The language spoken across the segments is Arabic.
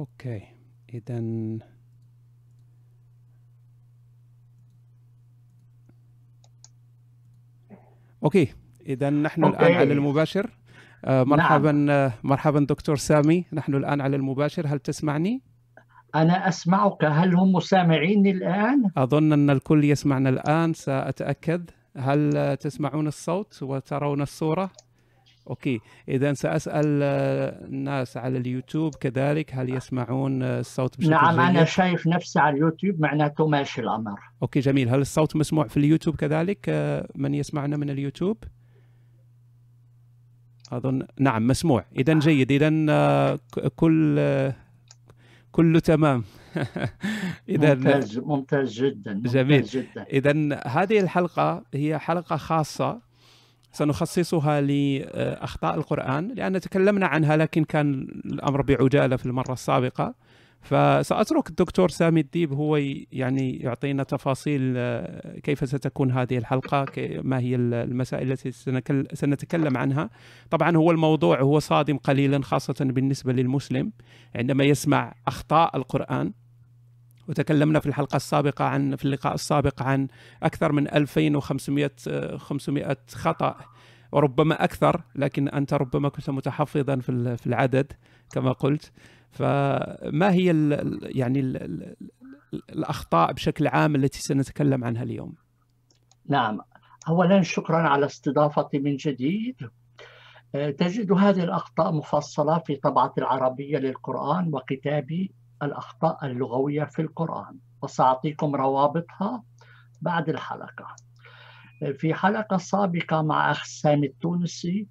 okay اذا okay اذا نحن okay. الان على المباشر. آه مرحبا نعم. مرحبا دكتور سامي. نحن الآن على المباشر. هل تسمعني؟ أنا أسمعك. هل هم سامعيني الآن؟ أظن أن الكل يسمعنا الآن سأتأكد. هل تسمعون الصوت وترون الصورة؟ okay. اذا سأسأل الناس على اليوتيوب كذلك هل يسمعون الصوت بشكل نعم جيد؟ أنا شايف نفسي على اليوتيوب معناته ماشي الأمر. okay جميل. هل الصوت مسموع في اليوتيوب كذلك؟ من يسمعنا من اليوتيوب؟ أظن نعم مسموع. اذا جيد. اذا كل كله تمام. اذا ممتاز ممتاز جدا ممتاز جميل. جدا. اذا هذه الحلقة هي حلقة خاصة سنخصصها لأخطاء القرآن لأن تكلمنا عنها لكن كان الأمر بعجالة في المرة السابقة. فسأترك الدكتور سامي الديب هو يعني يعطينا تفاصيل آه، كيف ستكون هذه الحلقة ما هي المسائل التي سنتكلم عنها. طبعا هو الموضوع هو صادم قليلا خاصة بالنسبة للمسلم عندما يسمع أخطاء القرآن. وتكلمنا في الحلقة السابقة عن في اللقاء السابق عن أكثر من 2500 500 خطأ وربما أكثر لكن أنت ربما كنت متحفظا في العدد كما قلت. فما هي ال يعني ال ال الأخطاء بشكل عام التي سنتكلم عنها اليوم؟ نعم. أولا شكرا على استضافتي من جديد. آه، تجد هذه الأخطاء مفصلة في طبعة العربية للقرآن وكتابي. الأخطاء اللغوية في القرآن وسأعطيكم روابطها بعد الحلقة. في حلقة سابقة مع أخ سامي التونسي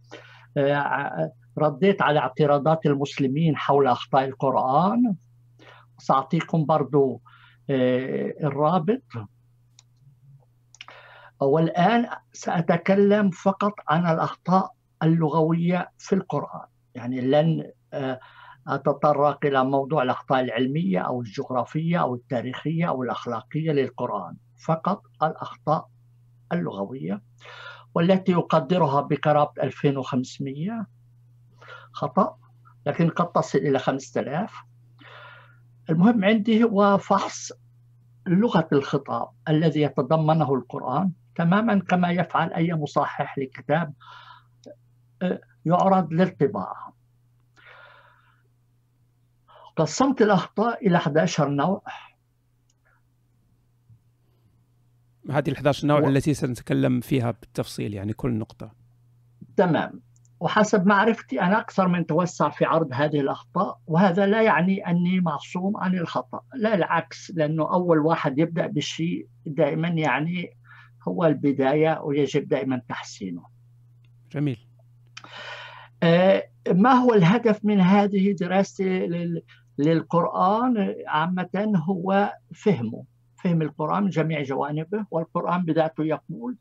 آه، رديت على اعتراضات المسلمين حول أخطاء القرآن. سأعطيكم برضو آه، الرابط. والآن سأتكلم فقط عن الأخطاء اللغوية في القرآن. يعني لن آه، أتطرق إلى موضوع الأخطاء العلمية أو الجغرافية أو التاريخية أو الأخلاقية للقرآن فقط الأخطاء اللغوية والتي يقدرها بقرابة 2500 خطأ لكن قد تصل إلى 5000 المهم عندي هو فحص لغة الخطاب الذي يتضمنه القرآن. تماما كما يفعل أي مصحح لكتاب آه، يعرض للطباعة. قسمت الأخطاء إلى 11 نوع. هذه ال 11 نوع و... التي سنتكلم فيها بالتفصيل يعني كل نقطة. تمام. وحسب معرفتي أنا أكثر من توسع في عرض هذه الأخطاء وهذا لا يعني أني معصوم عن الخطأ. لا العكس لأنه أول واحد يبدأ بالشيء دائما يعني هو البداية ويجب دائما تحسينه. جميل. آه ما هو الهدف من هذه دراستي للقرآن عامة هو فهمه فهم القرآن من جميع جوانبه والقرآن بذاته يقول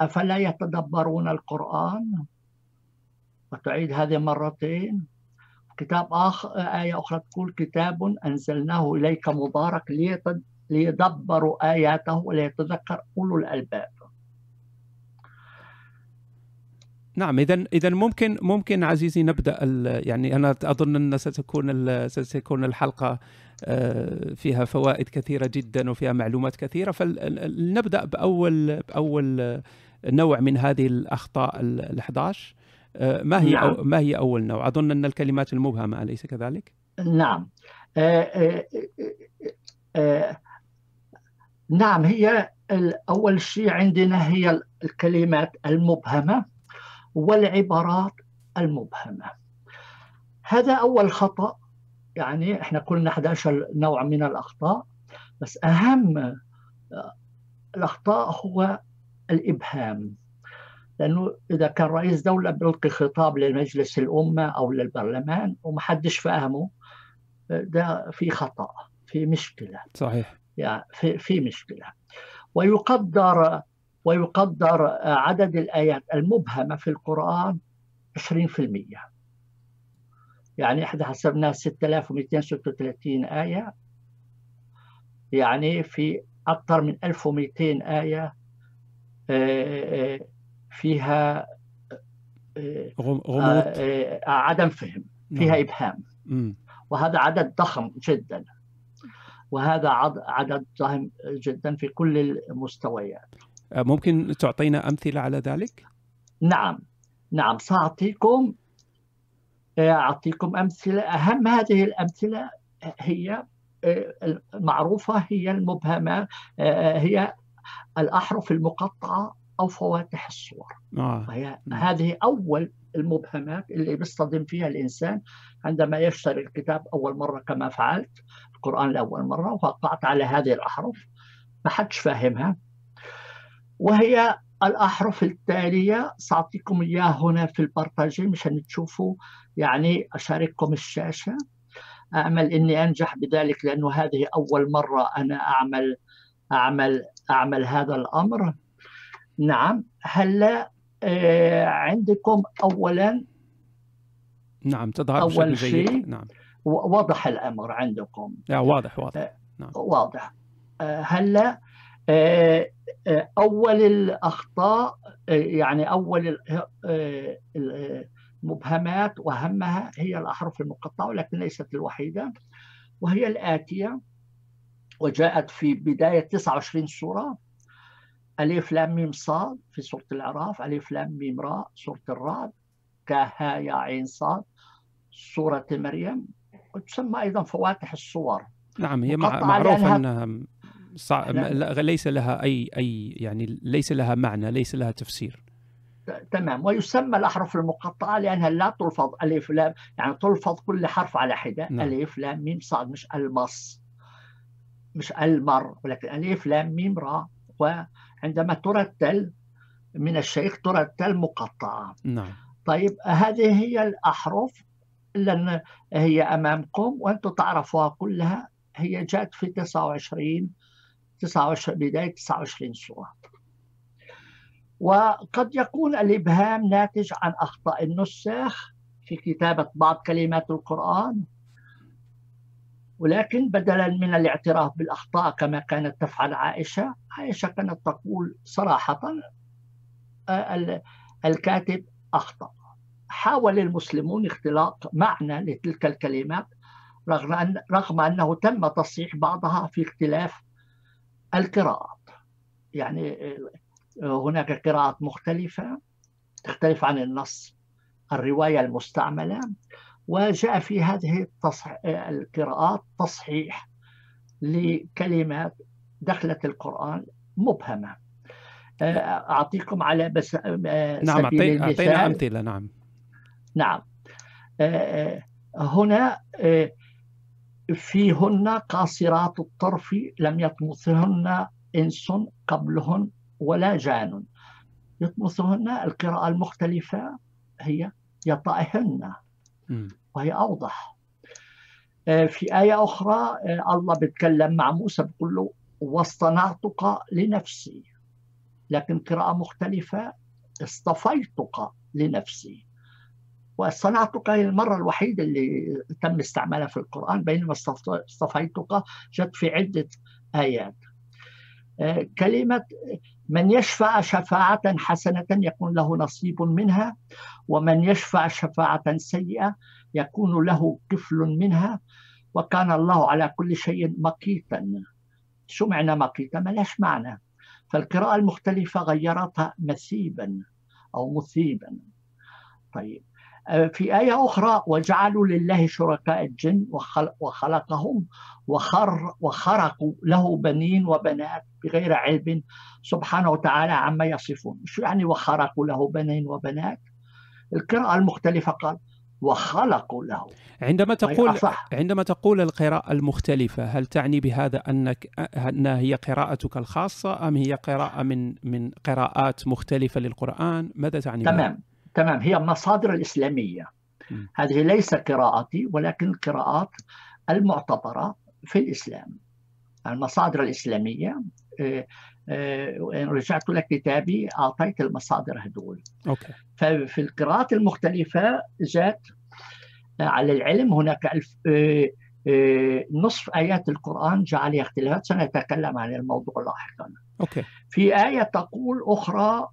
أفلا يتدبرون القرآن؟ وتعيد هذه مرتين. كتاب آخر آية أخرى تقول كتاب أنزلناه إليك مبارك ليدبروا آياته وليتذكر أولو الألباب. نعم اذا اذا ممكن ممكن عزيزي نبدأ يعني أنا أظن أن ستكون ستكون الحلقة آه، فيها فوائد كثيرة جدا وفيها معلومات كثيرة فلنبدا بأول بأول نوع من هذه الأخطاء ال 11 آه، ما هي نعم. أو ما هي أول نوع؟ أظن أن الكلمات المبهمة أليس كذلك؟ نعم آه، نعم هي أول شيء عندنا هي الكلمات المبهمة والعبارات المبهمة. هذا أول خطأ يعني إحنا قلنا 11 نوع من الأخطاء بس أهم آه، الأخطاء هو الإبهام. لأنه إذا كان رئيس دولة بيلقي خطاب للمجلس الأمة أو للبرلمان ومحدش فاهمه ده في خطأ في مشكلة. صحيح. يعني في, في مشكلة. ويقدر ويقدر عدد الآيات المبهمة في القرآن 20% يعني إحنا حسبناها 6236 آية. يعني في أكثر من 1200 آية آه، آه، فيها آه، غموض. عدم فهم فيها إبهام. وهذا عدد ضخم جدا. وهذا عدد ضخم جدا في كل المستويات. ممكن تعطينا أمثلة على ذلك؟ نعم. نعم سأعطيكم أعطيكم أمثلة. أهم هذه الأمثلة هي المعروفة هي المبهمة هي الأحرف المقطعة أو فواتح الصور. آه. وهي هذه أول المبهمات اللي بيصطدم فيها الإنسان عندما يشتري الكتاب أول مرة كما فعلت القرآن لأول مرة وقعت على هذه الأحرف ما حدش فاهمها. وهي الأحرف التالية سأعطيكم إياها هنا في البرتاجي مشان تشوفوا يعني أشارككم الشاشة. أعمل إني أنجح بذلك لأنه هذه أول مرة أنا أعمل أعمل أعمل هذا الأمر. نعم هلا آه عندكم أولا؟ نعم تظهر أول شيء؟ نعم. واضح الأمر عندكم. لا واضح واضح. آه نعم. واضح. آه هلا آه آه أول الأخطاء آه يعني أول المبهمات وأهمها هي الأحرف المقطعة ولكن ليست الوحيدة وهي الآتية وجاءت في بداية 29 سورة ألف لام ميم صاد في سورة الأعراف ألف لام ميم راء سورة الرعد كها يا عين صاد سورة مريم وتسمى أيضا فواتح الصور نعم هي معروفة أنها صع... ليس لها أي أي يعني ليس لها معنى ليس لها تفسير. تمام. ويسمى الأحرف المقطعة لأنها لا تلفظ ألف لام يعني تلفظ كل حرف على حدة. نعم. ألف لام ميم صاد مش المص. مش المر ولكن ألف لام ميم را. وعندما ترتل من الشيخ ترتل مقطعة. نعم. طيب هذه هي الأحرف لأن هي أمامكم وأنتم تعرفوها كلها. هي جاءت في 29 29 بداية 29 سورة وقد يكون الإبهام ناتج عن أخطاء النساخ في كتابة بعض كلمات القرآن ولكن بدلا من الاعتراف بالأخطاء كما كانت تفعل عائشة عائشة كانت تقول صراحة الكاتب أخطأ. حاول المسلمون اختلاق معنى لتلك الكلمات رغم, أن رغم أنه تم تصحيح بعضها في اختلاف القراءات. يعني هناك قراءات مختلفة تختلف عن النص الرواية المستعملة وجاء في هذه التصح... القراءات تصحيح لكلمات دخلت القرآن مبهمة. أعطيكم على بس نعم أعطينا أمثلة نعم. نعم. هنا فيهن قاصرات الطرف لم يطمثهن إنس قبلهن ولا جان. يطمثهن القراءة المختلفة هي يطأهن وهي أوضح. آه، في آية أخرى آه، الله بيتكلم مع موسى بيقول له واصطنعتك لنفسي. لكن قراءة مختلفة اصطفيتك لنفسي. واصطنعتك هي المرة الوحيدة اللي تم استعمالها في القرآن بينما اصطفيتك جت في عدة آيات. آه، كلمة من يشفع شفاعة حسنة يكون له نصيب منها ومن يشفع شفاعة سيئة يكون له كفل منها وكان الله على كل شيء مقيتا. شو معنى مقيتا؟ ما لهاش معنى. فالقراءة المختلفة غيرتها مثيبا أو مثيبا. طيب. في آية أخرى وجعلوا لله شركاء الجن وخلقهم وخر وخرقوا له بنين وبنات بغير علم سبحانه وتعالى عما يصفون شو يعني وخرقوا له بنين وبنات القراءة المختلفة قال وخلقوا له عندما تقول عندما تقول القراءة المختلفة هل تعني بهذا أنك انها هي قراءتك الخاصة أم هي قراءة من من قراءات مختلفة للقرآن؟ ماذا تعني؟ تمام بهذا؟ تمام. هي مصادر الإسلامية. م. هذه ليس قراءتي ولكن القراءات المعتبرة في الإسلام. المصادر الإسلامية آه، آه، رجعت لكتابي أعطيت المصادر هدول okay. ففي القراءات المختلفة جاءت على العلم. هناك ألف نصف آيات القرآن جاء عليها اختلافات. سنتكلم عن الموضوع لاحقا. okay. في آية تقول أخرى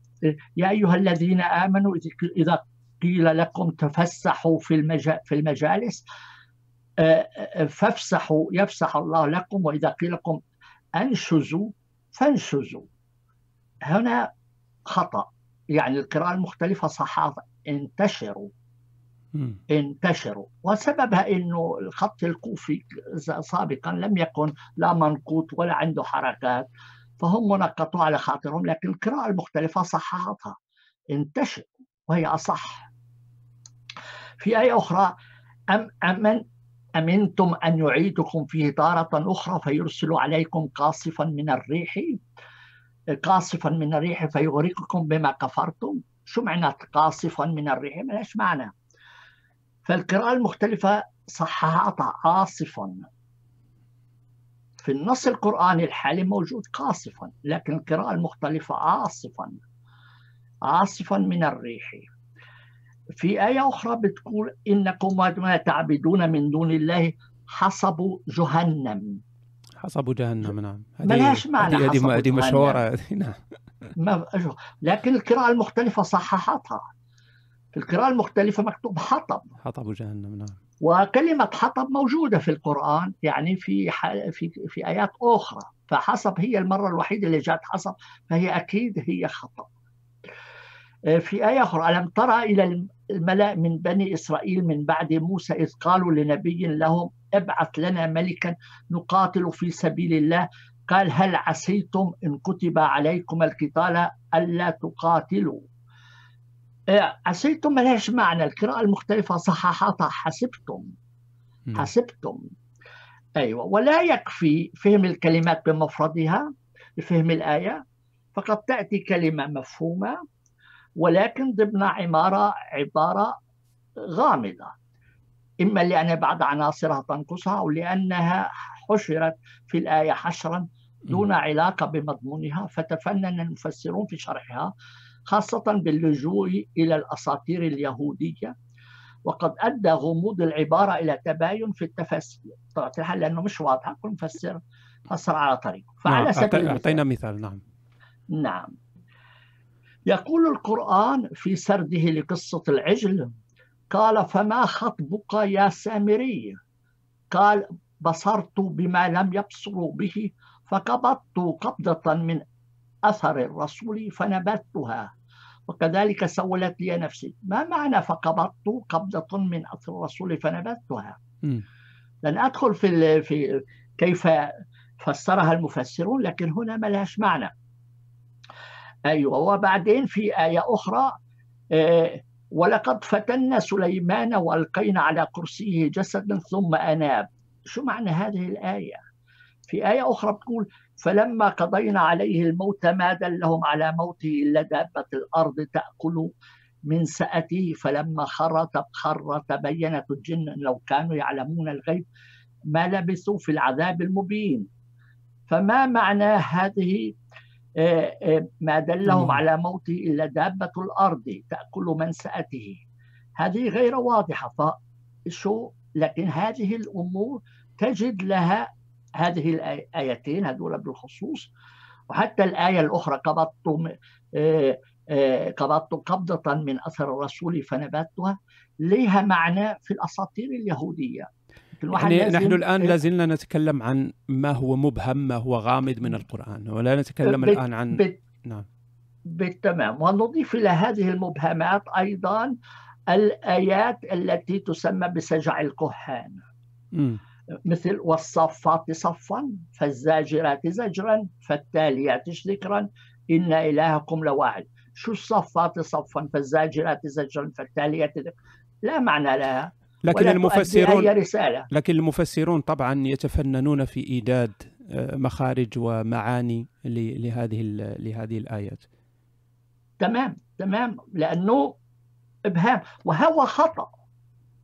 يا أيها الذين آمنوا إذا قيل لكم تفسحوا في في المجالس فافسحوا يفسح الله لكم وإذا قيل لكم أنشزوا فانشزوا. هنا خطأ. يعني القراءة المختلفة صحافة. انتشروا. انتشروا. وسببها إنه الخط الكوفي سابقا لم يكن لا منقوط ولا عنده حركات. فهم منقطوا على خاطرهم لكن القراءة المختلفة صححتها انتشر وهي أصح. في آية أخرى أم أمن أمنتم أن يعيدكم فيه تارة أخرى فيرسل عليكم قاصفا من الريح قاصفا من الريح فيغرقكم بما كفرتم. شو معنى قاصفا من الريح؟ ما معنى. فالقراءة المختلفة صححت عاصفا. في النص القرآني الحالي موجود قاصفا لكن القراءة المختلفة عاصفا عاصفا من الريح. في آية أخرى بتقول إنكم ما تعبدون من دون الله حصب جهنم. حصب جهنم نعم. ملهاش معنى هذه هذه مشهورة نعم. لكن القراءة المختلفة صححتها. في القراءة المختلفة مكتوب حطب. حطب جهنم نعم. وكلمة حطب موجودة في القرآن يعني في في في آيات أخرى. فحصب هي المرة الوحيدة اللي جاءت حصب فهي أكيد هي خطأ. آه، في آية أخرى ألم ترى إلى الملأ من بني إسرائيل من بعد موسى إذ قالوا لنبي لهم ابعث لنا ملكا نقاتل في سبيل الله. قال هل عسيتم إن كتب عليكم القتال ألا تقاتلوا؟ عسيتم ملهاش معنى القراءة المختلفة صححتها. حسبتم. حسبتم. أيوة. ولا يكفي فهم الكلمات بمفردها لفهم الآية. فقد تأتي كلمة مفهومة ولكن ضمن عمارة عبارة غامضة. إما لأن بعض عناصرها تنقصها أو لأنها حشرت في الآية حشرا دون علاقة بمضمونها. فتفنن المفسرون في شرحها خاصة باللجوء إلى الأساطير اليهودية وقد أدى غموض العبارة إلى تباين في التفسير. طبعا الحال لأنه مش واضحة كل مفسر فسر على طريقه. فعلى نعم. سبيل أعطينا مثال نعم. نعم. يقول القرآن في سرده لقصة العجل قال فما خطبك يا سامري؟ قال بصرت بما لم يبصروا به فقبضت قبضة من أثر الرسول فنبذتها وكذلك سولت لي نفسي. ما معنى فقبضت قبضة من أثر الرسول فنبذتها؟ لن أدخل في, في كيف فسرها المفسرون لكن هنا ما لهاش معنى. أيوة وبعدين في آية أخرى آه، ولقد فتنا سليمان وألقينا على كرسيه جسدا ثم أناب. شو معنى هذه الآية؟ في آية أخرى بتقول فلما قضينا عليه الموت ما دلهم على موته إلا دابة الأرض تأكل من سأته. فلما خر خر تبينت الجن لو كانوا يعلمون الغيب ما لبثوا في العذاب المبين. فما معنى هذه؟ آه، آه، ما دلهم على موته إلا دابة الأرض تأكل من سأته. هذه غير واضحة فشو لكن هذه الأمور تجد لها هذه الآيتين هذول بالخصوص. وحتى الآية الأخرى قبضت آه، آه، قبضت قبضة من أثر الرسول فنبتها. لها معنى في الأساطير اليهودية. يعني نحن الآن لازلنا نتكلم عن ما هو مبهم ما هو غامض من القرآن ولا نتكلم الآن عن بت... نعم. بالتمام. ونضيف إلى هذه المبهمات أيضا الآيات التي تسمى بسجع الكهان. مثل والصفات صفا فالزاجرات زجرا فالتاليات ذكرا إن إلهكم لواحد شو الصفات صفا؟ فالزاجرات زجرا فالتاليات ذكرا لا معنى لها. لكن المفسرون رسالة. لكن المفسرون طبعا يتفننون في إيجاد آه، مخارج ومعاني لهذه لهذه الآيات. تمام تمام. لأنه إبهام. وهو خطأ.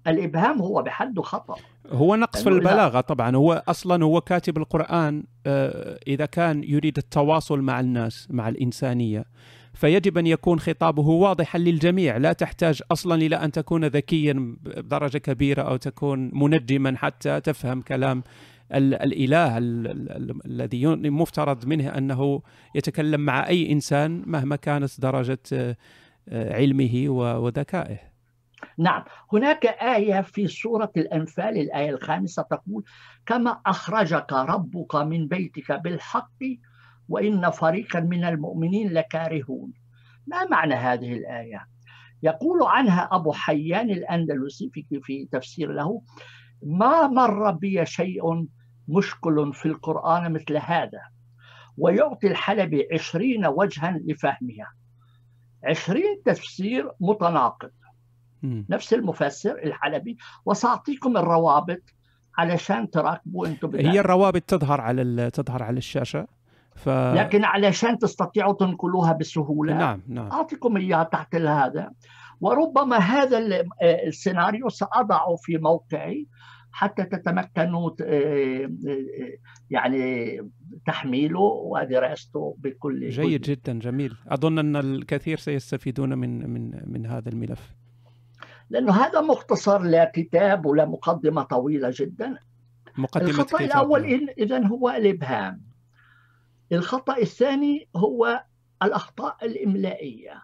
الإبهام هو بحده خطأ. هو نقص في البلاغة طبعا. هو أصلا هو كاتب القرآن آه، إذا كان يريد التواصل مع الناس مع الإنسانية فيجب أن يكون خطابه واضحا للجميع. لا تحتاج أصلا إلى أن تكون ذكيا بدرجة كبيرة أو تكون منجما حتى تفهم كلام الإله الذي مفترض منه أنه يتكلم مع أي إنسان مهما كانت درجة آه، علمه وذكائه. نعم هناك آية في سورة الأنفال الآية الخامسة تقول كما أخرجك ربك من بيتك بالحق وإن فريقا من المؤمنين لكارهون. ما معنى هذه الآية؟ يقول عنها أبو حيان الأندلسي في, تفسير له ما مر بي شيء مشكل في القرآن مثل هذا ويعطي الحلبي عشرين وجها لفهمها. عشرين تفسير متناقض. نفس المفسر الحلبي. وسأعطيكم الروابط علشان تراقبوا أنتم هي الروابط تظهر على تظهر على الشاشة. ف... لكن علشان تستطيعوا تنقلوها بسهولة نعم نعم. أعطيكم إياها تحت هذا وربما هذا السيناريو ساضعه في موقعي حتى تتمكنوا آه، آه، يعني تحميله ودراسته بكل جيد جدا جميل. أظن أن الكثير سيستفيدون من من من هذا الملف. لأنه هذا مختصر لا كتاب ولا مقدمة طويلة جدا. مقدمة الخطأ كتاب الأول اذا هو الإبهام. الخطأ الثاني هو الأخطاء الإملائية.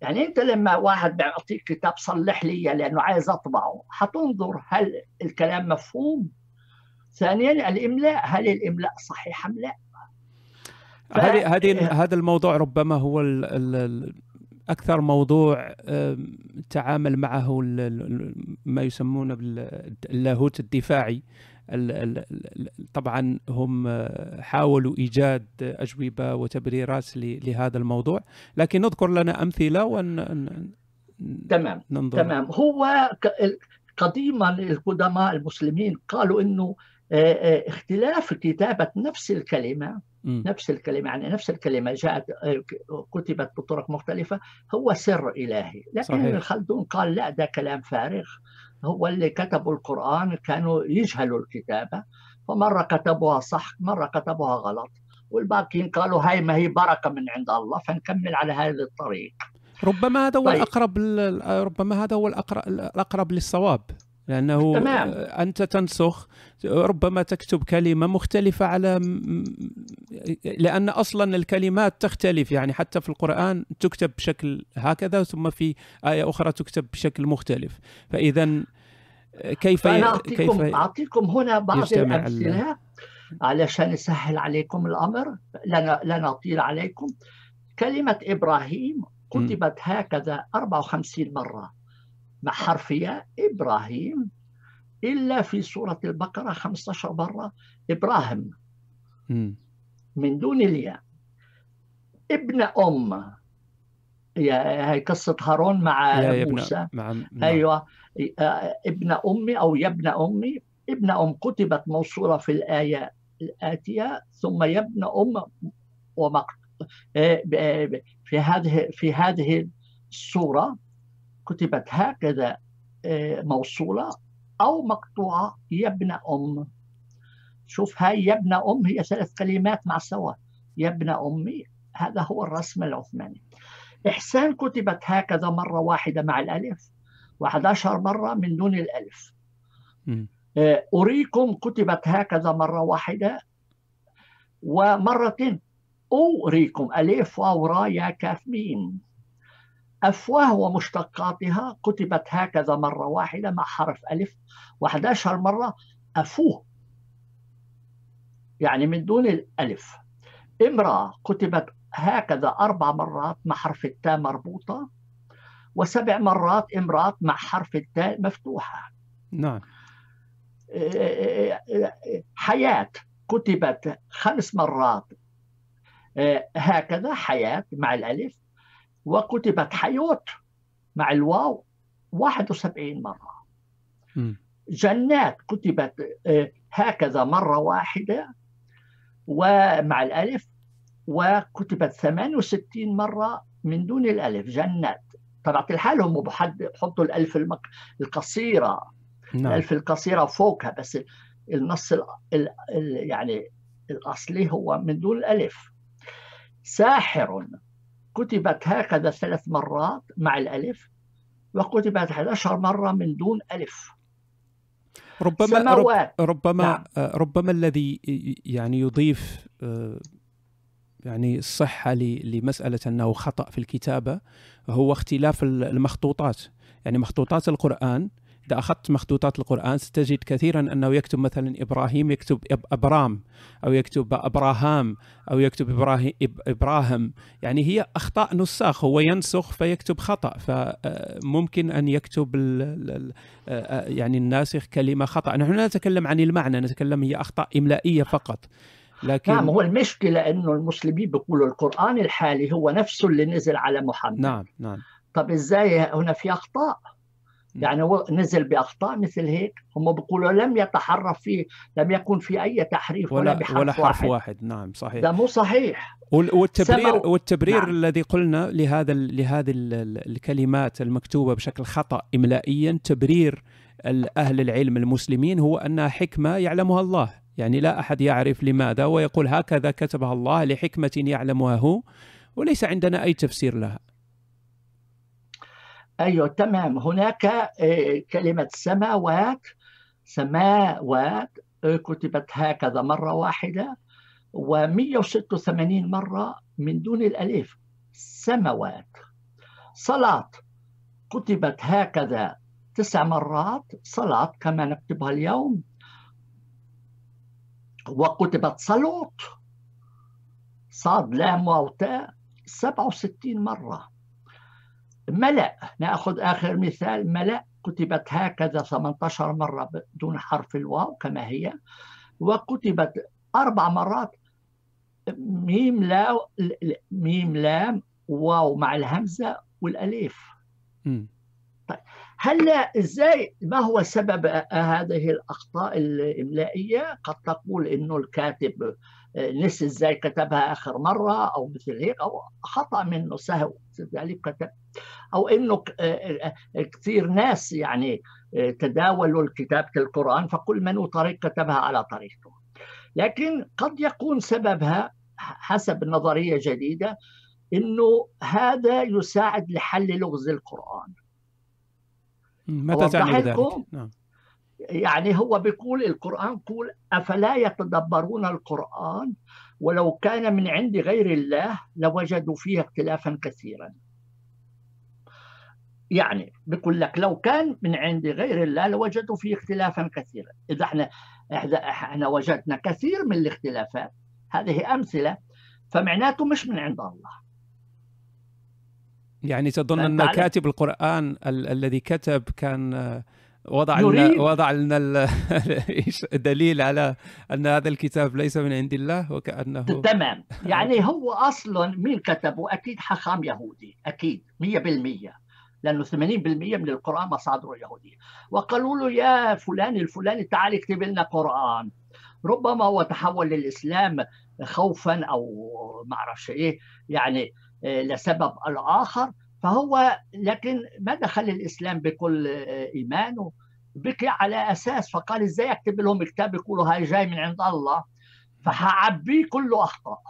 يعني أنت لما واحد بيعطيك كتاب صلح لي لأنه عايز أطبعه حتنظر هل الكلام مفهوم؟ ثانيا الإملاء هل الإملاء صحيح أم لا؟ هذه هذه هذا الموضوع ربما هو ال ال أكثر موضوع تعامل معه ما يسمونه باللاهوت الدفاعي. طبعا هم حاولوا إيجاد أجوبة وتبريرات لهذا الموضوع. لكن نذكر لنا أمثلة ون تمام ننظر. تمام. هو قديما القدماء المسلمين قالوا إنه اختلاف كتابة نفس الكلمة م. نفس الكلمة يعني نفس الكلمة جاءت كتبت بطرق مختلفة. هو سر إلهي. لكن ابن خلدون قال لا ده كلام فارغ. هو اللي كتبوا القرآن كانوا يجهلوا الكتابة. فمرة كتبوها صح مرة كتبوها غلط. والباقيين قالوا هاي ما هي بركة من عند الله فنكمل على هذا الطريق. ربما هذا هو طيب. الأقرب ربما هذا هو الأقرب للصواب. لأنه تمام. أنت تنسخ ربما تكتب كلمة مختلفة على لأن أصلا الكلمات تختلف. يعني حتى في القرآن تكتب بشكل هكذا ثم في آية أخرى تكتب بشكل مختلف. فإذا كيف أعطيكم كيف أعطيكم هنا بعض الأمثلة. علشان يسهل عليكم الأمر لا لا نطيل عليكم. كلمة إبراهيم كتبت هكذا 54 مرة. مع حرفية إبراهيم. إلا في سورة البقرة 15 مرة إبراهيم. من دون الياء. ابن أم. هي قصة هارون مع موسى. مع... أيوة. ابن أمي أو يا ابن أمي. ابن أم كتبت موصولة في الآية الآتية. ثم يا ابن أم ومقت في هذه في هذه السورة. كتبت هكذا آه، موصولة أو مقطوعة يا ابن أم. شوف هاي يا ابن أم هي ثلاث كلمات مع سوا يا ابن أمي هذا هو الرسم العثماني. إحسان كتبت هكذا مرة واحدة مع الألف و11 مرة من دون الألف. آه، أريكم كتبت هكذا مرة واحدة ومرتين أوريكم ألف واو را يا كاف ميم. أفواه ومشتقاتها كتبت هكذا مرة واحدة مع حرف ألف و11 مرة أفوه. يعني من دون الألف. امرأة كتبت هكذا أربع مرات مع حرف التاء مربوطة وسبع مرات امرأة مع حرف التاء مفتوحة. نعم. حياة كتبت خمس مرات هكذا حياة مع الألف. وكتبت حيوت مع الواو 71 مرة. م. جنات كتبت آه، هكذا مرة واحدة ومع الألف وكتبت 68 مرة من دون الألف. جنات. طبعا الحال هم بحطوا الألف المك... القصيرة. نعم. الألف القصيرة فوقها بس النص ال... ال... يعني الأصلي هو من دون الألف. ساحر. كتبت هكذا ثلاث مرات مع الألف وكتبت 11 مرة من دون ألف ربما سماوات. ربما نعم. ربما الذي يعني يضيف آه، يعني الصحة لمسألة أنه خطأ في الكتابة هو اختلاف المخطوطات يعني مخطوطات القرآن إذا أخذت مخطوطات القرآن ستجد كثيرا أنه يكتب مثلا إبراهيم يكتب أبرام أو يكتب أبراهام أو يكتب إبراهيم إبراهيم. يعني هي أخطاء نساخ هو ينسخ فيكتب خطأ. فممكن أن يكتب يعني الناسخ كلمة خطأ. نحن لا نتكلم عن المعنى نتكلم هي أخطاء إملائية فقط. لكن نعم هو المشكلة أنه المسلمين بيقولوا القرآن الحالي هو نفسه اللي نزل على محمد. نعم نعم. طب إزاي هنا في أخطاء؟ يعني هو نزل بأخطاء مثل هيك هم بيقولوا لم يتحرف فيه لم يكن في أي تحريف ولا, ولا بحرف ولا حرف واحد. واحد نعم صحيح ده مو صحيح والتبرير. والتبرير نعم. الذي قلنا لهذا لهذه الكلمات المكتوبة بشكل خطأ املائيا تبرير أهل العلم المسلمين هو أنها حكمة يعلمها الله يعني لا أحد يعرف لماذا ويقول هكذا كتبها الله لحكمة يعلمها هو وليس عندنا أي تفسير لها أيوه تمام. هناك آه، كلمة سماوات سماوات آه، كتبت هكذا مرة واحدة. و186 مرة من دون الألف. سماوات صلاة. كتبت هكذا تسع مرات. صلاة كما نكتبها اليوم. وكتبت صلوت. صاد لام واو تاء. 67 مرة. ملأ نأخذ آخر مثال ملأ كتبت هكذا 18 مرة بدون حرف الواو كما هي وكتبت أربع مرات ميم لا ميم لام واو مع الهمزة والأليف طيب هلا إزاي ما هو سبب هذه الأخطاء الإملائية؟ قد تقول إنه الكاتب نسي إزاي كتبها آخر مرة أو مثل هيك أو خطأ منه سهو ذلك كتب أو إنه كثير ناس يعني تداولوا كتابه القران فكل من طريق كتبها على طريقته لكن قد يكون سببها حسب نظرية جديدة إنه هذا يساعد لحل لغز القرآن متى تعني ذلك؟ نعم. يعني هو بيقول القرآن يقول أفلا يتدبرون القرآن؟ ولو كان من عند غير الله لوجدوا فيه اختلافا كثيرا. يعني بيقول لك لو كان من عند غير الله لوجدوا فيه اختلافا كثيرا. إذا إحنا إحنا وجدنا كثير من الاختلافات. هذه أمثلة فمعناته مش من عند الله. يعني تظن أن كاتب القرآن ال- الذي كتب كان وضع لنا وضع لنا دليل على أن هذا الكتاب ليس من عند الله وكأنه تمام. يعني هو أصلا مين كتبه أكيد حخام يهودي أكيد 100% لأنه 80% من القرآن مصادره يهودية. وقالوا له يا فلان الفلاني تعال اكتب لنا قرآن. ربما هو تحول للإسلام خوفا أو ما أعرفش إيه يعني آه، لسبب الآخر. فهو لكن ما دخل الإسلام بكل آه، إيمانه؟ بكي على أساس فقال إزاي أكتب لهم كتاب يقولوا هاي جاي من عند الله؟ فحعبيه كله أخطاء.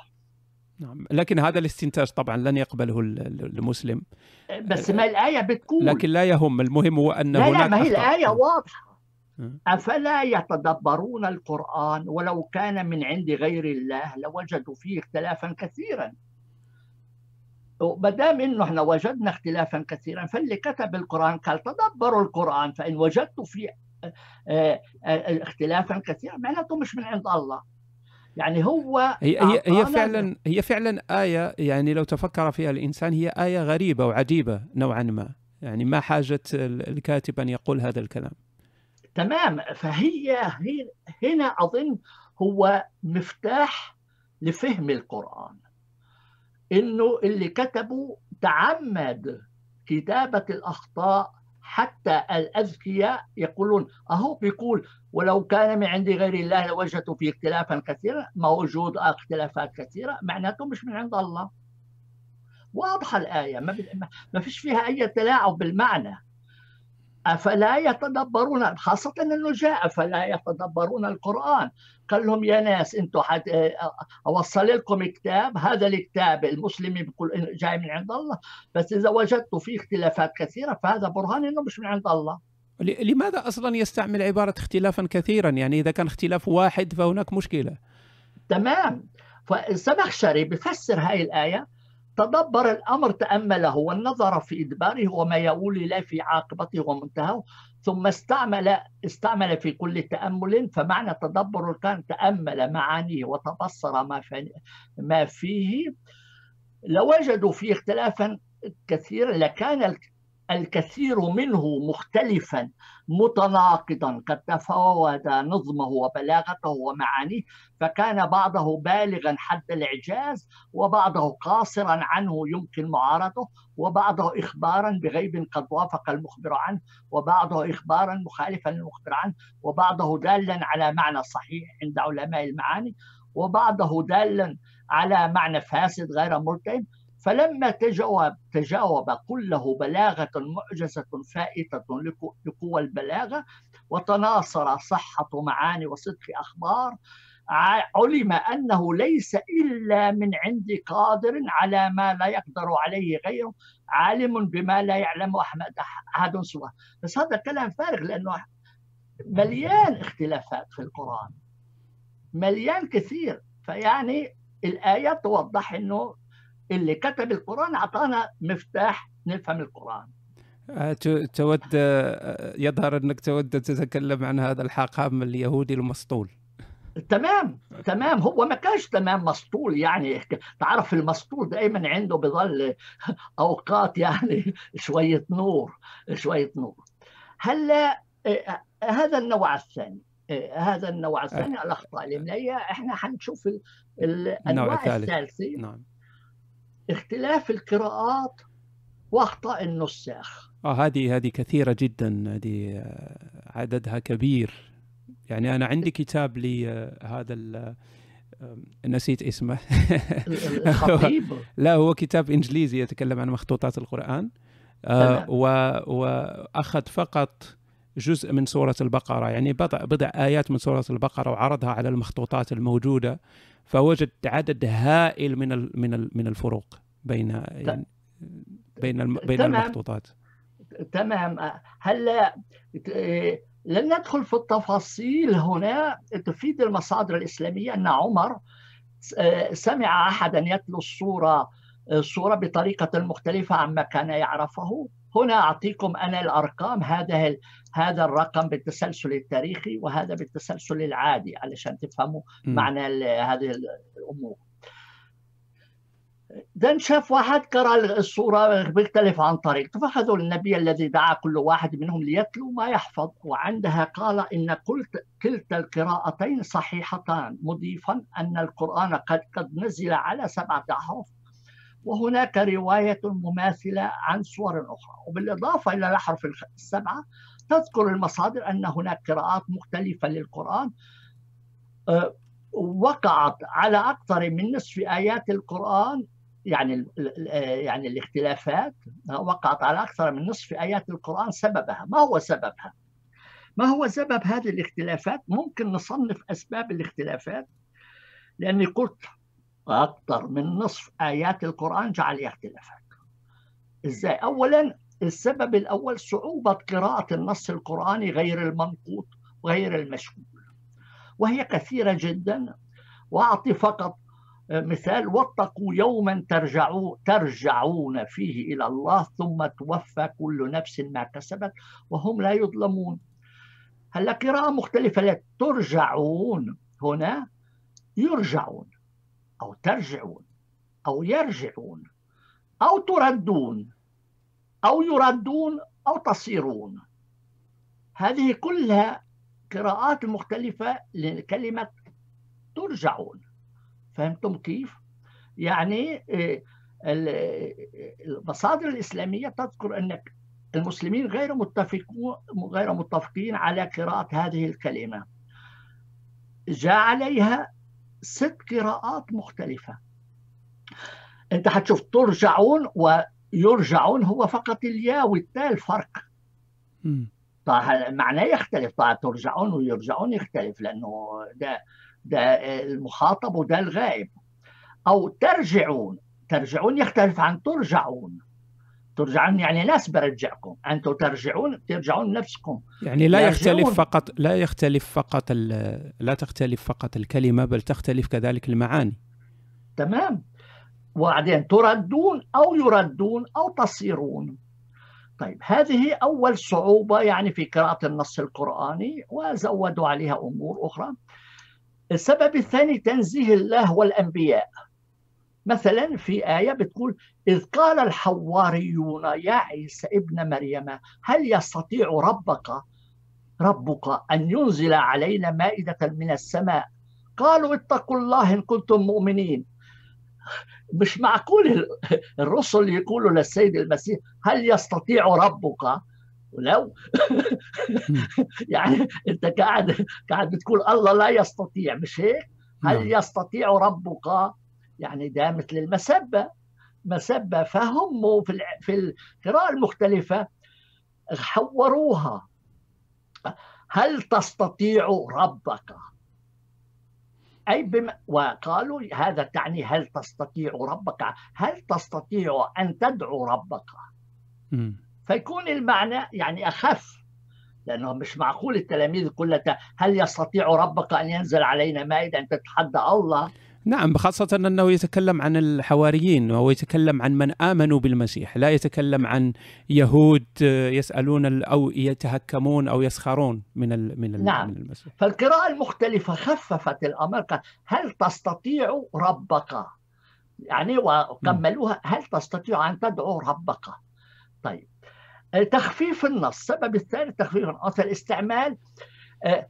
نعم لكن هذا الاستنتاج طبعا لن يقبله المسلم. بس ما الآية بتقول. لكن لا يهم المهم هو أن لا هناك لا ما هي الآية واضحة. أفلا يتدبرون القرآن ولو كان من عند غير الله لوجدوا فيه اختلافا كثيرا. ما دام انه إحنا وجدنا اختلافا كثيرا. فاللي كتب القرآن قال تدبروا القرآن فإن وجدتوا فيه آه، آه، آه، اختلافا كثيرا معناته مش من عند الله. يعني هو هي هي, هي فعلا هي فعلا آية يعني لو تفكر فيها الإنسان هي آية غريبة وعجيبة نوعا ما. يعني ما حاجة الكاتب أن يقول هذا الكلام. تمام. فهي هنا أظن هو مفتاح لفهم القرآن. إنه اللي كتبوا تعمد كتابة الأخطاء حتى الأذكياء يقولون أهو بيقول ولو كان من عند غير الله لوجدوا فيه اختلافا كثيرا. موجود اختلافات كثيرة معناته مش من عند الله. واضحة الآية ما, ما فيش فيها أي تلاعب بالمعنى. أفلا يتدبرون خاصة أنه جاء أفلا يتدبرون القرآن. قال لهم يا ناس أنتم حد أوصل لكم كتاب هذا الكتاب المسلم بيقول جاي من عند الله. بس إذا وجدتوا فيه اختلافات كثيرة فهذا برهان أنه مش من عند الله. لماذا أصلا يستعمل عبارة اختلافا كثيرا؟ يعني إذا كان اختلاف واحد فهناك مشكلة. تمام. فالزمخشري بفسر هاي الآية. تدبر الأمر تأمله والنظر في إدباره وما يؤول إليه في عاقبته ومنتهاه ثم استعمل استعمل في كل تأمل فمعنى تدبر كان تأمل معانيه وتبصر ما ما فيه. لوجدوا فيه اختلافا كثيرا لكان الكثير منه مختلفا متناقضا قد تفاوت نظمه وبلاغته ومعانيه فكان بعضه بالغا حد الإعجاز وبعضه قاصرا عنه يمكن معارضته وبعضه اخبارا بغيب قد وافق المخبر عنه وبعضه اخبارا مخالفا للمخبر عنه وبعضه دالا على معنى صحيح عند علماء المعاني وبعضه دالا على معنى فاسد غير ملتئم. فلما تجاوب تجاوب كله بلاغة معجزة فائتة لقوى البلاغة وتناصر صحة معاني وصدق أخبار علم أنه ليس إلا من عند قادر على ما لا يقدر عليه غيره عالم بما لا يعلم أحمد أحد سواه. بس هذا كلام فارغ لأنه مليان اختلافات في القرآن. مليان كثير. فيعني الآيات توضح أنه اللي كتب القرآن أعطانا مفتاح نفهم القرآن. آه، تود آه، يظهر أنك تود تتكلم عن هذا الحاقام اليهودي المسطول. تمام تمام. هو ما كانش تمام مسطول يعني. تعرف المسطول دائما عنده بظل أوقات يعني شوية نور شوية نور. هلا آه، هذا النوع الثاني هذا النوع الثاني الأخطاء الاملائيه إحنا حنشوف الأنواع الثالثة. نعم. اختلاف القراءات وأخطاء النساخ. آه هذه هذه كثيرة جدا هذه آه، عددها كبير. يعني أنا عندي كتاب لهذا آه، نسيت اسمه. الخطيب. لا هو كتاب إنجليزي يتكلم عن مخطوطات القرآن. آه وأخذ فقط جزء من سورة البقرة. يعني بضع بضع آيات من سورة البقرة وعرضها على المخطوطات الموجودة فوجد عدد هائل من من من الفروق بين يعني بين بين. المخطوطات. تمام. هلا لن ندخل في التفاصيل هنا. تفيد المصادر الإسلامية أن عمر سمع احدا يتلو الصورة الصورة بطريقة مختلفة عما كان يعرفه. هنا أعطيكم أنا الأرقام هذا هذا الرقم بالتسلسل التاريخي وهذا بالتسلسل العادي علشان تفهموا م. معنى هذه الأمور دن شاف واحد قرأ الصورة بيختلف عن طريقته فأخذوا النبي الذي دعا كل واحد منهم ليتلو ما يحفظ وعندها قال إن كلتا القراءتين صحيحتان مضيفا أن القرآن قد قد نزل على سبعة أحرف وهناك رواية مماثلة عن صور أخرى وبالإضافة إلى الأحرف السبعة تذكر المصادر أن هناك قراءات مختلفة للقرآن أه، وقعت على أكثر من نصف آيات القرآن يعني يعني الاختلافات وقعت على أكثر من نصف آيات القرآن سببها ما هو سببها؟ ما هو سبب هذه الاختلافات؟ ممكن نصنف أسباب الاختلافات لأني قلت أكثر من نصف آيات القرآن جعل اختلافات إزاي؟ أولا السبب الأول صعوبة قراءة النص القرآني غير المنقوط وغير المشهود وهي كثيرة جدا. وأعطي فقط مثال واتقوا يوما ترجعوا ترجعون فيه إلى الله ثم توفى كل نفس ما كسبت وهم لا يظلمون. هلا قراءة مختلفة. لا ترجعون. هنا يرجعون. أو ترجعون أو يرجعون أو تردون أو يردون أو تصيرون. هذه كلها قراءات مختلفة لكلمة ترجعون. فهمتم كيف؟ يعني آه، المصادر الإسلامية تذكر أن المسلمين غير متفقون غير متفقين على قراءة هذه الكلمة. جاء عليها ست قراءات مختلفة. أنت حتشوف ترجعون ويرجعون هو فقط الياء والتاء الفرق. طيب معناه يختلف. طيب ترجعون ويرجعون يختلف لأنه ده ده المخاطب وده الغائب. أو ترجعون. ترجعون يختلف عن ترجعون. ترجعون يعني ناس برجعكم أنتم ترجعون ترجعون نفسكم يعني لا يختلف فقط لا يختلف فقط لا تختلف فقط الكلمة بل تختلف كذلك المعاني. تمام. وبعدين تردون أو يردون أو تصيرون. طيب هذه أول صعوبة يعني في قراءة النص القرآني وزودوا عليها أمور أخرى. السبب الثاني تنزيه الله والأنبياء. مثلا في آية بتقول إذ قال الحواريون يا عيسى ابن مريم هل يستطيع ربك ربك أن ينزل علينا مائدة من السماء؟ قالوا اتقوا الله إن كنتم مؤمنين. مش معقول الرسل يقولوا للسيد المسيح هل يستطيع ربك؟ ولو. يعني أنت قاعد قاعد بتقول الله لا يستطيع مش هيك؟ هل نعم. يستطيع ربك؟ يعني ده مثل المسبة. مسبة فهم في في القراءة المختلفة حوروها. هل تستطيع ربك؟ أي بم... وقالوا هذا تعني هل تستطيع ربك؟ هل تستطيع أن تدعو ربك؟ م. فيكون المعنى يعني أخف لأنه مش معقول التلاميذ كلها هل يستطيع ربك أن ينزل علينا مائدة أن تتحدى الله؟ نعم خاصة أنه يتكلم عن الحواريين وهو يتكلم عن من آمنوا بالمسيح لا يتكلم عن يهود يسألون أو يتهكمون أو يسخرون من من نعم. من المسيح. فالقراءة المختلفة خففت الأمر هل تستطيع ربك؟ يعني وكملوها هل تستطيع أن تدعو ربك؟ طيب. تخفيف النص السبب الثاني تخفيف النص الاستعمال آه، آه،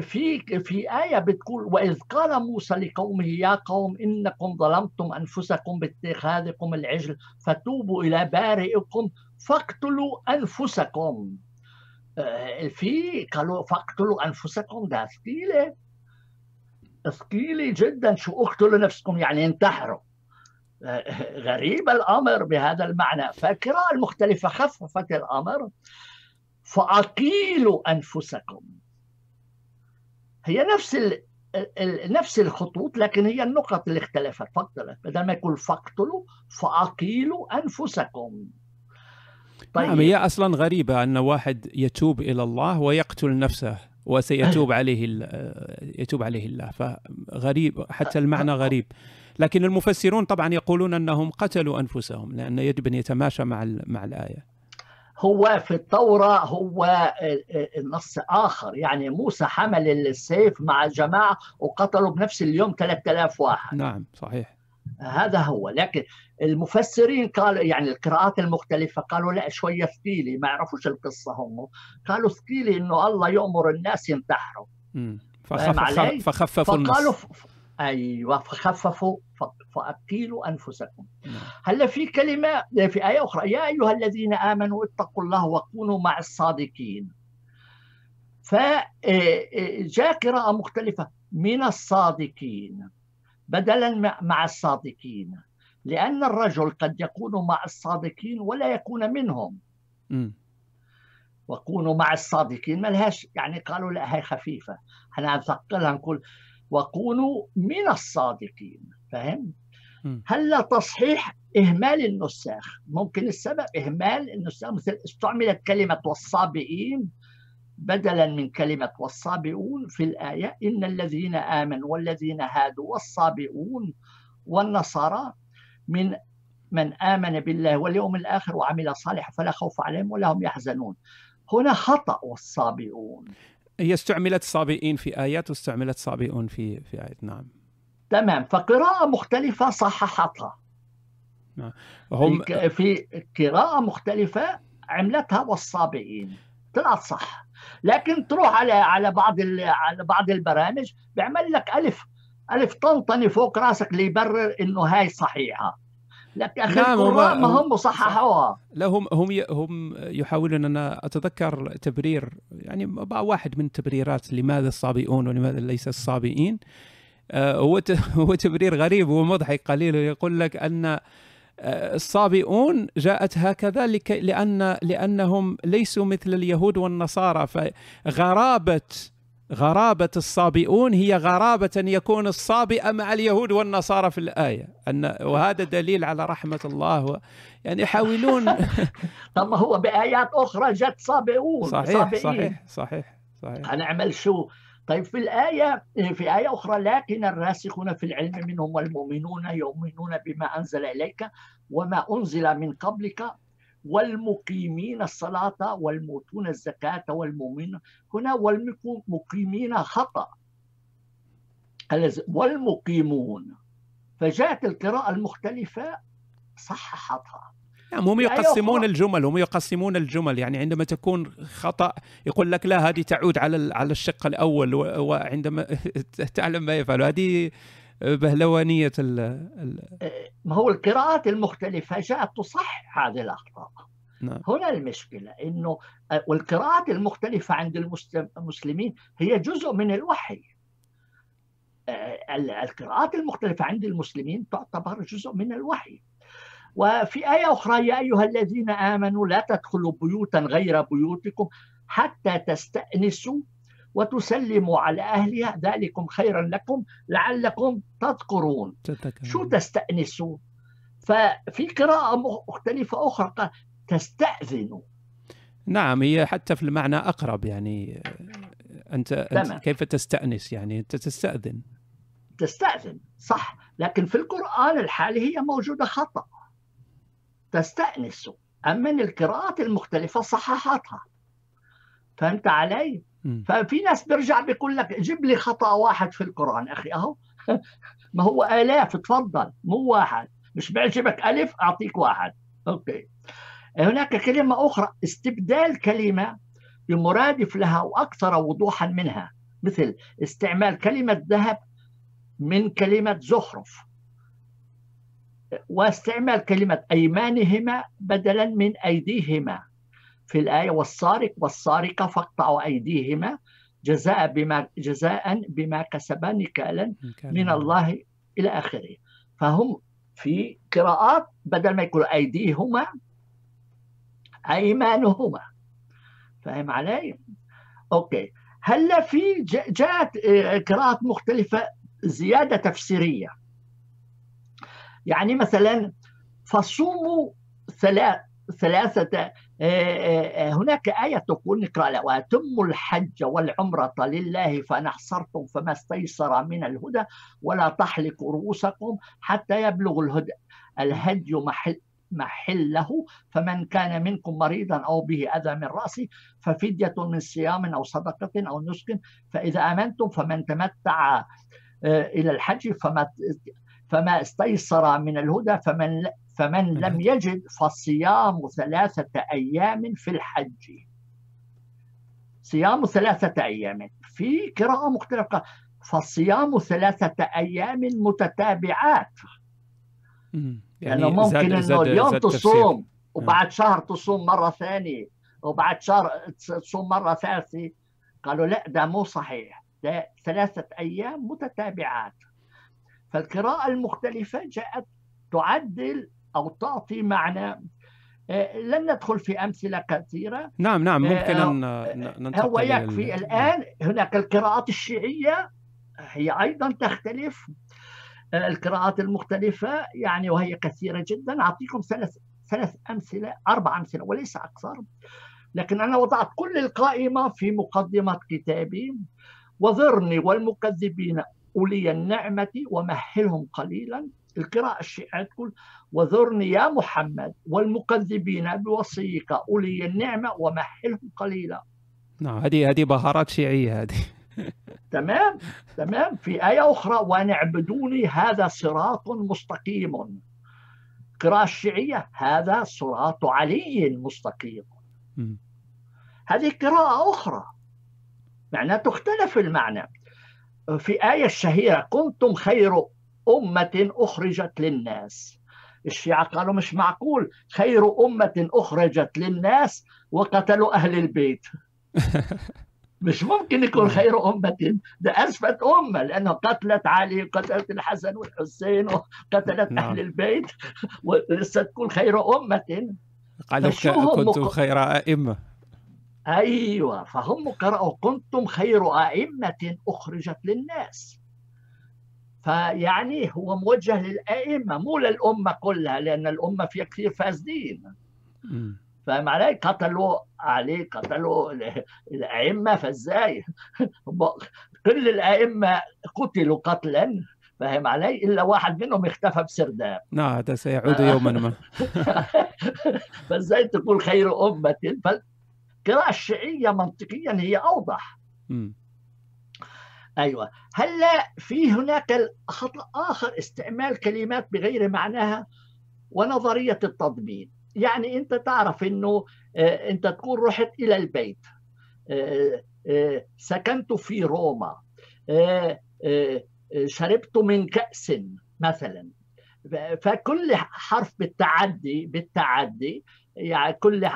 في في آية بتقول وإذ قال موسى لقومه يا قوم إنكم ظلمتم أنفسكم باتخاذكم العجل فتوبوا إلى بارئكم فاقتلوا أنفسكم. آه، في قالوا فاقتلوا أنفسكم ده ثقيلة ثقيلة جدا شو اقتلوا نفسكم يعني انتحروا. آه، غريب الأمر بهذا المعنى. فالقراءة المختلفة خففت الأمر فأقيلوا أنفسكم. هي نفس ال... نفس الخطوط لكن هي النقط اللي اختلفت. فقط بدل ما يقول فاقتلوا فأقيلوا أنفسكم. طيب. نعم هي أصلا غريبة أن واحد يتوب إلى الله ويقتل نفسه وسيتوب عليه يتوب عليه الله. فغريب حتى المعنى غريب. لكن المفسرون طبعا يقولون أنهم قتلوا أنفسهم لأن يجب أن يتماشى مع مع الآية. هو في التوراة هو النص آخر. يعني موسى حمل السيف مع جماعة وقتلوا بنفس اليوم 3000 واحد. نعم صحيح. هذا هو. لكن المفسرين قالوا يعني القراءات المختلفة قالوا لا شوية ثقيلة ما يعرفوش القصة هم. قالوا ثقيلة إنه الله يأمر الناس ينتحروا. فخففوا فخففوا فقالوا أيوه فخففوا فاقيلوا أنفسكم. نعم. هلا في كلمة في آية أخرى يا أيها الذين آمنوا اتقوا الله وكونوا مع الصادقين. فجاء قراءة مختلفة من الصادقين بدلا مع الصادقين. لأن الرجل قد يكون مع الصادقين ولا يكون منهم. م. وكونوا مع الصادقين ما لهاش يعني قالوا لا هي خفيفة. إحنا نثقلها نقول وكونوا من الصادقين فهم هلا تصحيح إهمال النساخ؟ ممكن السبب إهمال النساخ مثل استعملت كلمة والصابئين بدلا من كلمة والصابئون في الآية إن الذين آمنوا والذين هادوا والصابئون والنصارى من من آمن بالله واليوم الآخر وعمل صالحا فلا خوف عليهم ولا هم يحزنون. هنا خطأ والصابئون. هي استعملت صابئين في آيات واستعملت صابئون في في آيات. نعم. تمام. فقراءة مختلفة صححتها. نعم. هم في قراءة مختلفة عملتها والصابئين طلعت صح. لكن تروح على على بعض على بعض البرامج بيعمل لك ألف ألف طنطني فوق راسك ليبرر إنه هاي صحيحة. لكن أخي نعم القراء ما هم صححوها لا هم هم هم يحاولون أن أتذكر تبرير يعني واحد من التبريرات لماذا الصابئون ولماذا ليس الصابئين. آه، هو هو تبرير غريب ومضحك قليل يقول لك أن آه، الصابئون جاءت هكذا لأن لأنهم ليسوا مثل اليهود والنصارى فغرابة غرابة الصابئون هي غرابة أن يكون الصابئة مع اليهود والنصارى في الآية. أن وهذا دليل على رحمة الله. و يعني يحاولون طب هو بآيات أخرى جت صابئون صحيح صابئين. صحيح صحيح صحيح. هنعمل شو؟ طيب في الآية في آية أخرى لكن الراسخون في العلم منهم والمؤمنون يؤمنون بما أنزل إليك وما أنزل من قبلك. والمقيمين الصلاة والمؤتون الزكاة والمؤمنون. هنا والمقيمين خطأ. والمقيمون. فجاءت القراءة المختلفة صححتها. نعم هم يقسمون الجمل هم يقسمون الجمل. يعني عندما تكون خطأ يقول لك لا هذه تعود على على الشق الأول وعندما تعلم ما يفعل. هذه بهلوانية ال ما هو القراءات المختلفة جاءت تصحح هذه الأخطاء. نعم. هنا المشكلة إنه والقراءات المختلفة عند المسلمين هي جزء من الوحي. القراءات المختلفة عند المسلمين تعتبر جزء من الوحي. وفي آية أخرى يا أيها الذين آمنوا لا تدخلوا بيوتا غير بيوتكم حتى تستأنسوا وتسلموا على أهلها. ذلكم خيرا لكم لعلكم تذكرون. شو تستأنسوا؟ ففي قراءة مختلفة أخرى. تستأذنوا. نعم هي حتى في المعنى أقرب يعني. أنت, أنت كيف تستأنس يعني؟ أنت تستأذن. تستأذن صح. لكن في القرآن الحالي هي موجودة خطأ. تستأنس. أما القراءات المختلفة صححتها. فهمت علي؟ ففي ناس بيرجع بيقول لك جيب لي خطأ واحد في القرآن. أخي أهو. ما هو آلاف تفضل. مو واحد. مش بيعجبك ألف أعطيك واحد. أوكي. هناك كلمة أخرى استبدال كلمة بمرادف لها وأكثر وضوحا منها. مثل استعمال كلمة ذهب من كلمة زخرف. واستعمال كلمة أيمانهما بدلا من أيديهما. في الآية والسارق والسارقة فاقطعوا أيديهما جزاء بما جزاء بما كسبا نكالا من الله إلى آخره. فهم في قراءات بدل ما يقولوا أيديهما أيمانهما. فاهم علي؟ أوكي. هلا في جاءت آه، قراءات مختلفة زيادة تفسيرية. يعني مثلا فصوموا ثلاثة آه، آه، هناك آية تقول نقرأ وأتموا الحج والعمرة لله فإن أحصرتم فما استيسر من الهدى ولا تحلقوا رؤوسكم حتى يبلغ الهدى الهدي محل محله فمن كان منكم مريضا أو به أذى من رأسه ففدية من صيام أو صدقة أو نسك فإذا آمنتم فمن تمتع آه، إلى الحج فما فما استيسر من الهدى فمن فمن لم يجد فصيام ثلاثة أيام في الحج. صيام ثلاثة أيام. في قراءة مختلفة. فصيام ثلاثة أيام متتابعات. يعني يعني ممكن إنه اليوم تصوم وبعد شهر تصوم مرة ثانية وبعد شهر تصوم مرة ثالثة. قالوا لا ده مو صحيح. ده ثلاثة أيام متتابعات. فالقراءة المختلفة جاءت تعدل أو تعطي معنى. آه، لن ندخل في أمثلة كثيرة. نعم نعم ممكن أن آه، ننتقل هو يكفي الآن هناك القراءات الشيعية هي أيضا تختلف. آه، القراءات المختلفة يعني وهي كثيرة جدا. أعطيكم ثلاث ثلاث أمثلة أربع أمثلة وليس أكثر. لكن أنا وضعت كل القائمة في مقدمة كتابي. وذرني والمكذبين أولي النعمة ومهلهم قليلا. القراءة الشيعية تقول وذرني يا محمد والمكذبين بوصيك أولي النعمة ومهلهم قليلا. نعم هذه هذه بهارات شيعية هذه. تمام تمام. في آية أخرى ونعبدوني هذا صراط مستقيم. قراءة الشيعية هذا صراط علي مستقيم. هذه قراءة أخرى معناها تختلف المعنى. في آية الشهيرة كنتم خير أمة أخرجت للناس الشيعة قالوا مش معقول خير أمة أخرجت للناس وقتلوا أهل البيت مش ممكن يكون. خير أمة ده أسفت أمة لأنه قتلت علي وقتلت الحسن والحسين وقتلت نعم. أهل البيت ولسه تكون خير أمة قالوا كنتم خير أئمة أيوة فهم قرأوا كنتم خير أئمة أخرجت للناس فيعني هو موجه للأئمة مو للأمة كلها لأن الأمة فيها كثير فاسدين فاهم علي؟ قتلوا علي قتلوا الأئمة فإزاي؟ كل الأئمة قتلوا قتلا فاهم علي؟ إلا واحد منهم اختفى بسرداب نعم هذا سيعود يوما ما فإزاي تقول خير أمة فالقراءه الشيعيه منطقيا هي أوضح. م. أيوه. هلأ في هناك خطا آخر استعمال كلمات بغير معناها ونظرية التضمين. يعني أنت تعرف إنه آه، أنت تكون رحت إلى البيت. آه، آه، سكنت في روما. شربت من كأس مثلا. فكل حرف بالتعدي بالتعدي يعني كل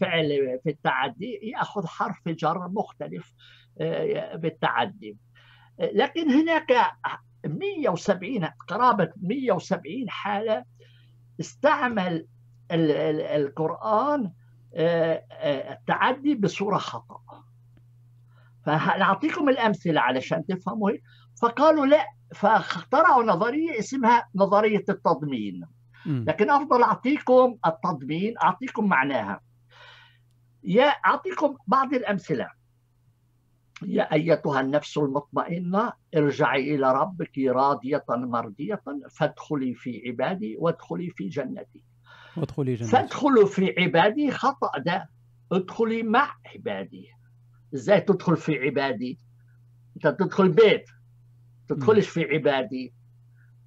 فعل في التعدي يأخذ حرف جر مختلف بالتعدي. لكن هناك 170 قرابة 170 حالة استعمل القرآن آه، آه، التعدي بصورة خطأ. فنعطيكم الأمثلة علشان تفهموا فقالوا لا فاخترعوا نظرية اسمها نظرية التضمين. لكن أفضل أعطيكم التضمين أعطيكم معناها. يا أعطيكم بعض الأمثلة. يا أيتها النفس المطمئنة ارجعي إلى ربك راضية مرضية فادخلي في عبادي وادخلي في جنتي. وادخلي جنتي. فادخلوا في عبادي خطأ ده. ادخلي مع عبادي. إزاي تدخل في عبادي؟ أنت تدخل بيت. تدخلش في عبادي.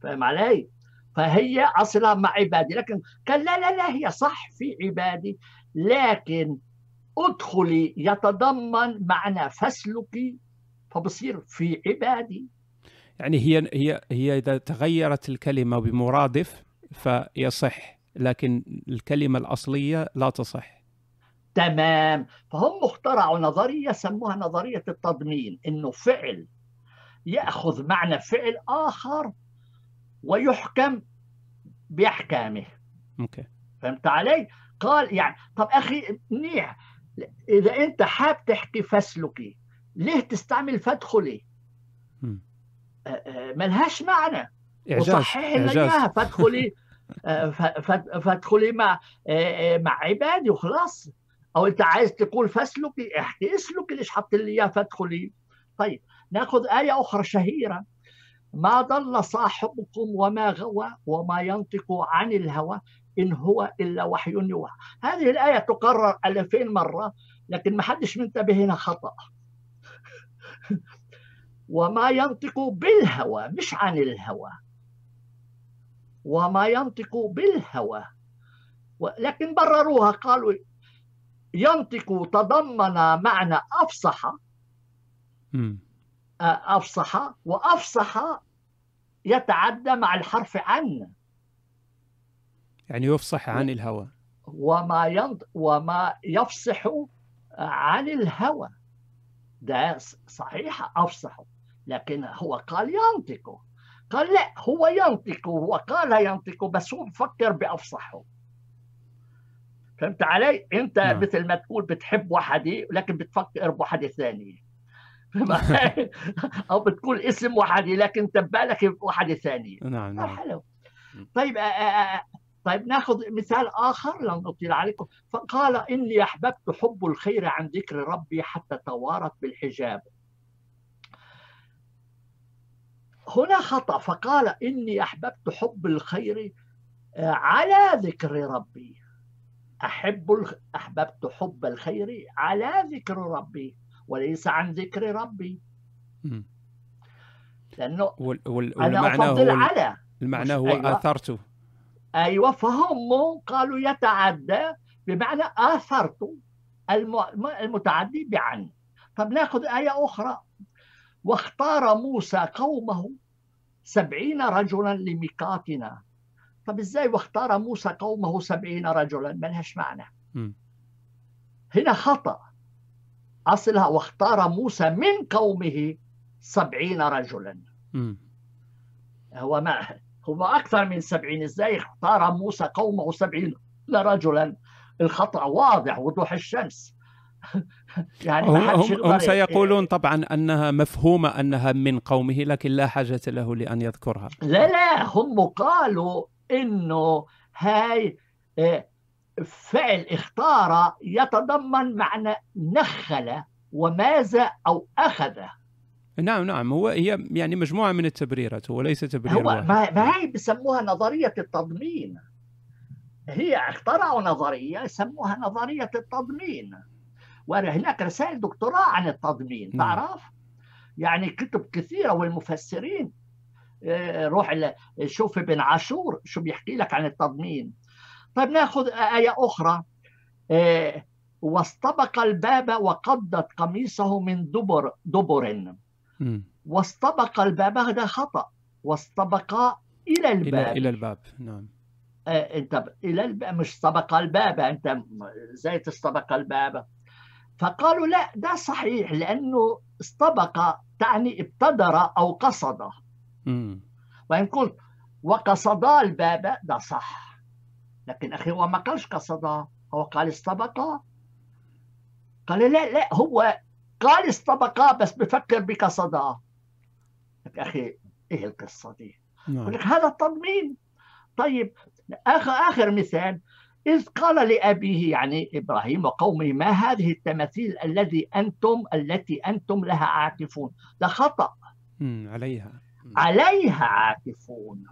فاهم علي؟ فهي أصلها مع عبادي. لكن قال لا لا لا هي صح في عبادي. لكن ادخلي يتضمن معنى فاسلكي فبصير في عبادي. يعني هي هي هي إذا تغيرت الكلمة بمرادف فيصح لكن الكلمة الأصلية لا تصح. تمام. فهم اخترعوا نظرية سموها نظرية التضمين إنه فعل يأخذ معنى فعل آخر ويحكم بأحكامه. أوكي. فهمت علي؟ قال يعني طب أخي منيح إذا أنت حاب تحكي فاسلكي ليه تستعمل فادخلي؟ ملهاش معنى. إعجاز. وصحح لنا فادخلي فادخلي مع مع عبادي وخلاص. أو أنت عايز تقول فاسلكي احكي اسلكي ليش حط لي اياه فادخلي؟ طيب ناخذ آية أخرى شهيرة. ما ضل صاحبكم وما غوى وما ينطق عن الهوى إن هو إلا وحي يوحى. هذه الآية تقرر ألفين مرة لكن ما حدش منتبه هنا خطأ. وما ينطق بالهوى مش عن الهوى. وما ينطق بالهوى. لكن برروها قالوا ينطق تضمن معنى أفصح. أفصح وأفصح يتعدى مع الحرف عن. يعني يفصح عن الهوى. وما ينط وما يفصح عن الهوى. ده صحيح أفصح. لكن هو قال ينطق. قال لا هو ينطق هو قال ينطق بس هو بفكر بأفصحه فهمت علي؟ أنت نعم. مثل ما تقول بتحب وحدي لكن بتفكر بوحدة ثانية أو بتقول اسم وحدي لكن انت ببالك بوحدة ثانية نعم نعم. حلو. طيب طيب ناخذ مثال آخر لن أطيل عليكم. فقال إني أحببت حب الخير عن ذكر ربي حتى توارت بالحجاب. هنا خطأ. فقال إني أحببت حب الخير آه، على ذكر ربي. أحب أحببت حب الخير على ذكر ربي. وليس عن ذكر ربي. لأنه وال وال أنا أفضل على. المعنى هو أيوة. آثرته. أيوة فهم قالوا يتعدى بمعنى آثرت المتعدي بعن طب ناخذ آية أخرى. واختار موسى قومه سبعين رجلا لميقاتنا. طب إزاي واختار موسى قومه سبعين رجلا؟ ما لهاش معنى. م. هنا خطأ. أصلها واختار موسى من قومه سبعين رجلا. م. هو ما هم أكثر من سبعين إزاي اختار موسى قومه سبعين رجلا؟ الخطأ واضح وضوح الشمس. يعني ما هم, هم سيقولون طبعا أنها مفهومة أنها من قومه لكن لا حاجة له لأن يذكرها. لا لا هم قالوا إنه هاي فعل اختار يتضمن معنى نخل وماز أو أخذ. نعم نعم. هو هي يعني مجموعة من التبريرات هو ليس تبرير هو واحد. ما هي بسموها نظرية التضمين. هي اخترعوا نظرية يسموها نظرية التضمين. وهناك رسائل دكتوراه عن التضمين نعم. تعرف؟ يعني كتب كثيرة والمفسرين آه، روح شوف ابن عاشور شو بيحكي لك عن التضمين. ناخذ آية أخرى. آه، واستبق الباب وقضت قميصه من دبر دبر. واستبق الباب هذا خطأ. واستبق إلى الباب. إلى, إلى الباب. نعم. آه، أنت إلى الباب مش استبق الباب أنت إزاي تستبق الباب؟ فقالوا لا ده صحيح لأنه استبق تعني ابتدر أو قصد. وإن قلت وقصدا الباب ده صح. لكن أخي هو ما قالش قصدا هو قال استبق قال لا لا هو قال استبقا بس بفكر بقصدا أخي إيه القصة دي؟ نعم. لك هذا التضمين. طيب آخر آخر مثال. إذ قال لأبيه يعني إبراهيم وقومه ما هذه التماثيل الذي أنتم التي أنتم لها عاكفون؟ ده خطأ. عليها. عليها عاكفون.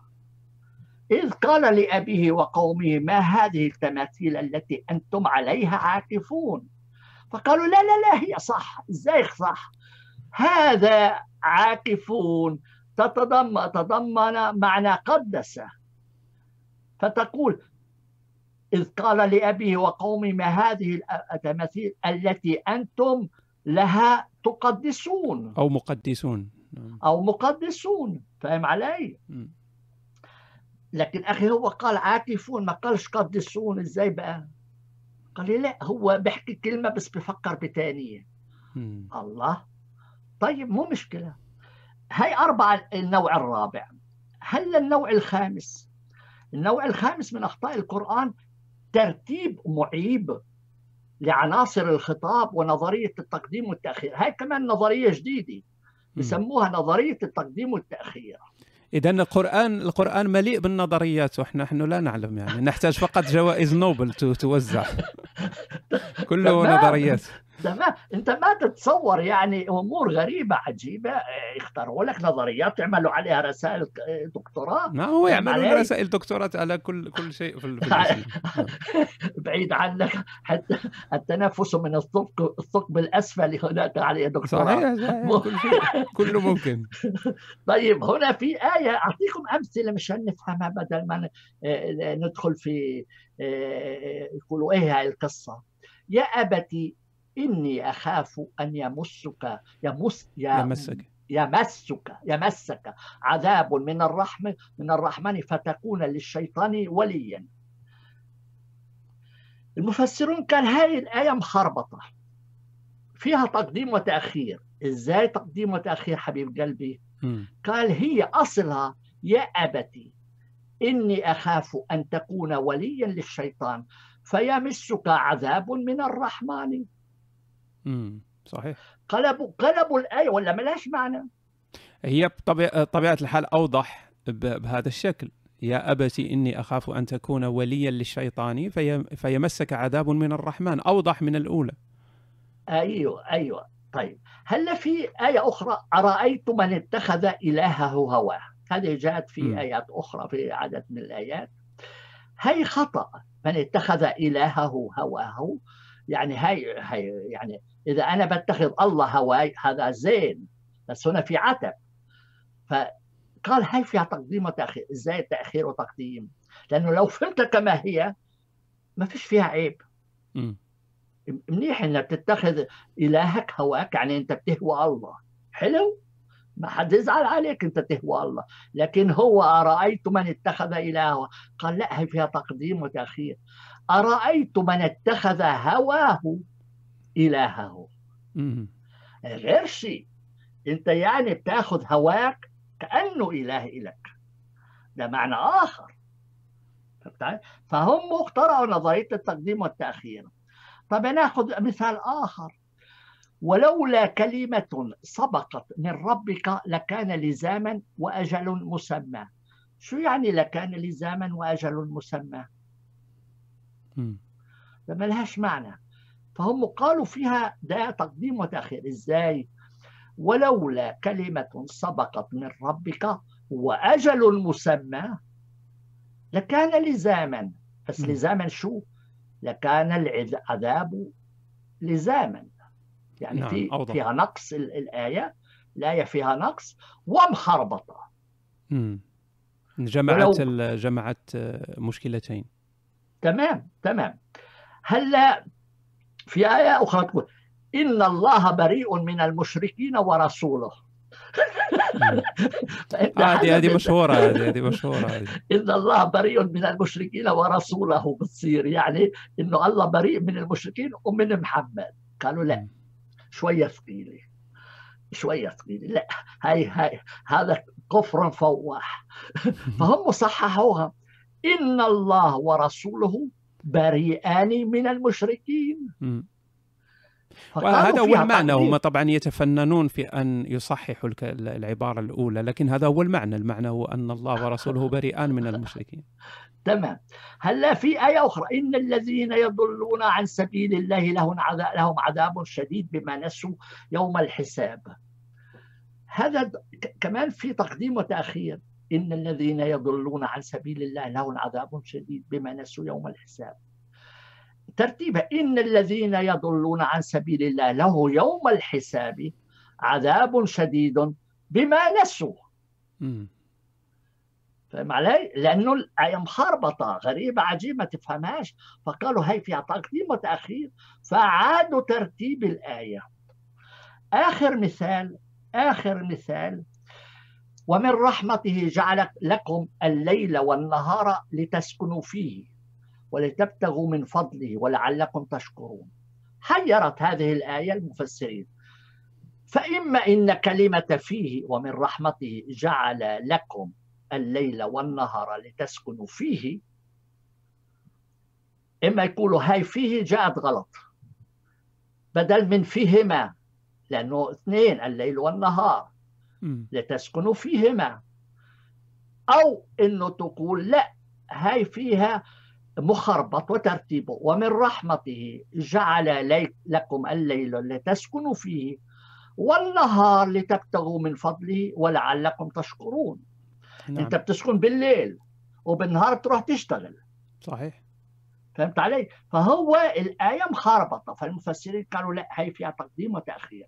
إذ قال لأبيه وقومه ما هذه التماثيل التي أنتم عليها عاكفون؟ فقالوا لا لا لا هي صح إزاي صح. هذا عاكفون تتضمن تضمن معنى قدس فتقول إذ قال لأبيه وقومه ما هذه التماثيل التي أنتم لها تقدسون؟ أو مقدسون. نعم. أو مقدسون فاهم علي؟ لكن أخي هو قال عاكفون ما قالش قدسون إزاي بقى؟ قال لي لا هو بيحكي كلمة بس بفكر بتانية. الله. طيب مو مشكلة. هاي أربعة النوع الرابع. هل النوع الخامس. النوع الخامس من أخطاء القرآن ترتيب معيب لعناصر الخطاب ونظرية التقديم والتأخير. هاي كمان نظرية جديدة. بسموها نظرية التقديم والتأخير. إذا القران القرآن مليء بالنظريات وإحنا نحن لا نعلم يعني. نحتاج فقط جوائز نوبل توزع. كله نظريات. تمام. انت ما تتصور يعني امور غريبة عجيبة يختاروا لك نظريات يعملوا عليها رسائل دكتوراه. ما هو يعملون رسائل دكتوراه على كل كل شيء في بعيد عنك حتى التنفس من الثقب الثقب الأسفل هناك عليه دكتوراه. صحيح, صحيح. كل شيء كله ممكن. طيب هنا في آية أعطيكم أمثلة مشان نفهمها بدل ما ندخل في يقولوا إيه هاي القصة. يا أبتي إني أخاف أن يمسك يمس يمسك. يمسك يمسك عذاب من الرحمة من الرحمن فتكون للشيطان وليا. المفسرون كان هاي الآية مخربطة. فيها تقديم وتأخير. إزاي تقديم وتأخير حبيب قلبي؟ م. قال هي أصلها يا أبتي إني أخاف أن تكون وليا للشيطان فيمسك عذاب من الرحمن. امم صحيح. قلبوا قلبوا الآية ولا ملاش معنى؟ هي بطبيعه الحال أوضح بهذا الشكل. يا أبتي إني أخاف أن تكون وليا للشيطان في فيمسك عذاب من الرحمن. أوضح من الأولى. أيوة أيوة. طيب. هل في آية أخرى؟ أرأيت من اتخذ إلهه هواه؟ هذه جاءت في م. آيات أخرى في عدد من الآيات. هي خطأ من اتخذ إلهه هواه؟ يعني هاي هاي يعني إذا أنا بتخذ الله هواي هذا زين. بس هنا في عتب. فقال هاي فيها تقديم وتاخير إزاي تأخير وتقديم؟ لأنه لو فهمت كما هي ما فيش فيها عيب. م. منيح إنك تتخذ إلهك هواك يعني أنت بتهوى الله. حلو؟ ما حد يزعل عليك أنت تهوى الله. لكن هو أرأيت من اتخذ إلهه؟ قال لا هي فيها تقديم وتأخير. أرأيت من اتخذ هواه إلهه؟ غير شيء أنت يعني بتاخذ هواك كأنه إله لك ده معنى آخر. فهم اخترعوا نظرية التقديم والتأخير. طب ناخذ مثال آخر. ولولا كلمة سبقت من ربك لكان لزاما وأجل مسمى. شو يعني لكان لزاما وأجل مسمى؟ ما لهاش معنى. فهم قالوا فيها ده تقديم وتأخير. إزاي؟ ولولا كلمة سبقت من ربك وأجل مسمى لكان لزاما. بس لزاما شو؟ لكان العذاب لزاما. يعني نعم. في أوضح. فيها نقص الآية الآية فيها نقص ومخربطة. جمعت ولو... جمعت مشكلتين. تمام تمام. هلا في آية أخرى تقول إن الله بريء من المشركين ورسوله. هذه هذه مشهورة هذه هذه مشهورة إن الله بريء من المشركين ورسوله بتصير يعني إنه الله بريء من المشركين ومن محمد. قالوا لا شوية ثقيلة شوية ثقيلة. لا هاي هاي هذا كفر فواح. فهم صححوها. إن الله ورسوله بريئان من المشركين. وهذا هو المعنى هم طبعا يتفننون في أن يصححوا العبارة الأولى لكن هذا هو المعنى المعنى هو أن الله ورسوله بريئان من المشركين. تمام. هلا في آية أخرى؟ إن الذين يضلون عن سبيل الله لهم عذاب, لهم عذاب شديد بما نسوا يوم الحساب. هذا كمان في تقديم وتأخير. إن الذين يضلون عن سبيل الله لهم عذاب شديد بما نسوا يوم الحساب. ترتيبها إن الذين يضلون عن سبيل الله له يوم الحساب عذاب شديد بما نسوا. فهم علي؟ لأنه الآية مخربطة غريبة عجيبة ما تفهمهاش. فقالوا هي فيها تقديم وتأخير فعادوا ترتيب الآية. آخر مثال آخر مثال ومن رحمته جعل لكم الليل والنهار لتسكنوا فيه ولتبتغوا من فضله ولعلكم تشكرون. حيرت هذه الآية المفسرين. فإما إن كلمة فيه ومن رحمته جعل لكم الليل والنهار لتسكنوا فيه إما يقولوا هاي فيه جاءت غلط. بدل من فيهما لأنه اثنين الليل والنهار. لتسكنوا فيهما. أو إنه تقول لا هاي فيها مخربط وترتيبه ومن رحمته جعل لكم الليل لتسكنوا فيه. والنهار لتبتغوا من فضله ولعلكم تشكرون. نعم. أنت بتسكن بالليل وبالنهار تروح تشتغل. صحيح. فهمت علي؟ فهو الآية مخربطة. فالمفسرين قالوا لا هي فيها تقديم وتأخير.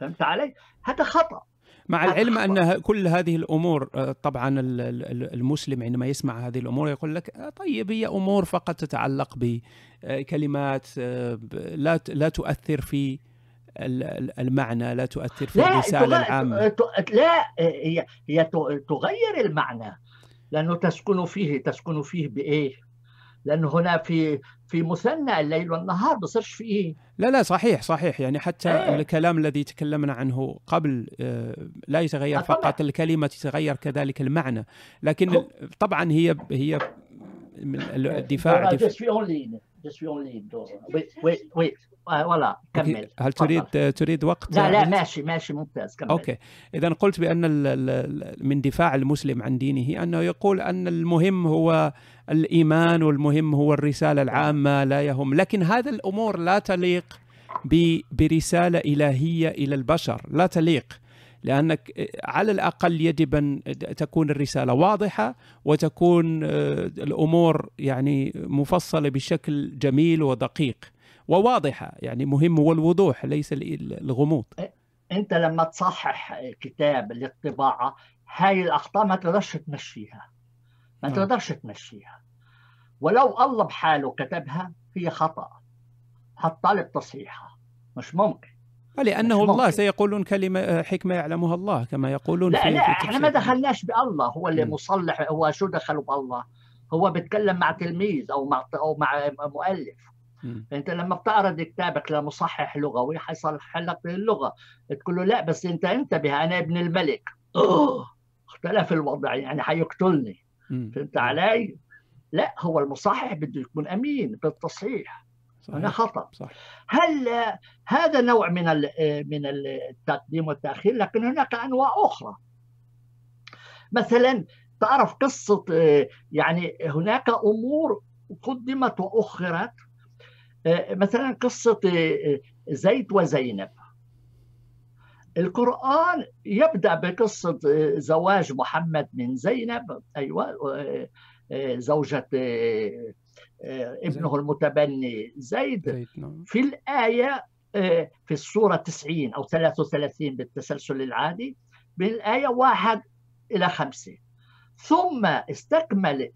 فهمت علي؟ هذا خطأ مع العلم أن كل هذه الأمور آه، طبعا المسلم عندما يسمع هذه الأمور يقول لك آه، طيب هي أمور فقط تتعلق بكلمات آه، لا لا تؤثر في المعنى لا تؤثر في الرسالة العامة لا هي هي تغير المعنى لأنه تسكن فيه تسكن فيه بإيه؟ لأنه هنا في في مثنى الليل والنهار بصيرش فيه. لا لا صحيح صحيح. يعني حتى إيه. الكلام الذي تكلمنا عنه قبل آه، لا يتغير فقط الكلمة تتغير كذلك المعنى. لكن طبعا هي هي الدفاع. voilà كمل هل تريد تريد وقت؟ لا لا ماشي ماشي ممتاز. كمل. okay. اذا قلت بأن من دفاع المسلم عن دينه أنه يقول أن المهم هو الإيمان والمهم هو الرسالة العامة لا يهم. لكن هذا الأمور لا تليق برسالة إلهية إلى البشر. لا تليق لأنك على الأقل يجب أن تكون الرسالة واضحة وتكون آه، الأمور يعني مفصلة بشكل جميل ودقيق وواضحة. يعني مهم هو الوضوح ليس الغموض. أنت لما تصحح كتاب للطباعه هاي الاخطاء ما تقدرش تمشيها. ما نعم. تقدرش تمشيها. ولو الله بحاله كتبها هي خطأ حطالب تصحيحها. مش ممكن. لأنه الله سيقولون كلمة حكمة يعلمها الله كما يقولون لا في لا إحنا ما دخلناش بالله هو اللي مصلح هو شو دخلوا بالله؟ هو بيتكلم مع تلميذ أو مع أو مع مؤلف. أنت لما بتعرض كتابك لمصحح لغوي حيصلح لك اللغة تقول له لا بس أنت انتبه أنا ابن الملك. أوه! اختلف الوضع يعني حيقتلني. فهمت علي؟ لا هو المصحح بده يكون أمين بالتصحيح. هنا خطأ. صح. هل هذا نوع من من التقديم والتأخير؟ لكن هناك أنواع أخرى. مثلا تعرف قصة يعني هناك أمور قدمت وأخرت. آه، مثلا قصة آه، زيد وزينب. القرآن يبدأ بقصة زواج محمد من زينب أيوة زوجة ابنه المتبني زيد. نعم. في الآية في السورة 90 أو 33 بالتسلسل العادي بالآية واحد إلى خمسة. ثم استكمل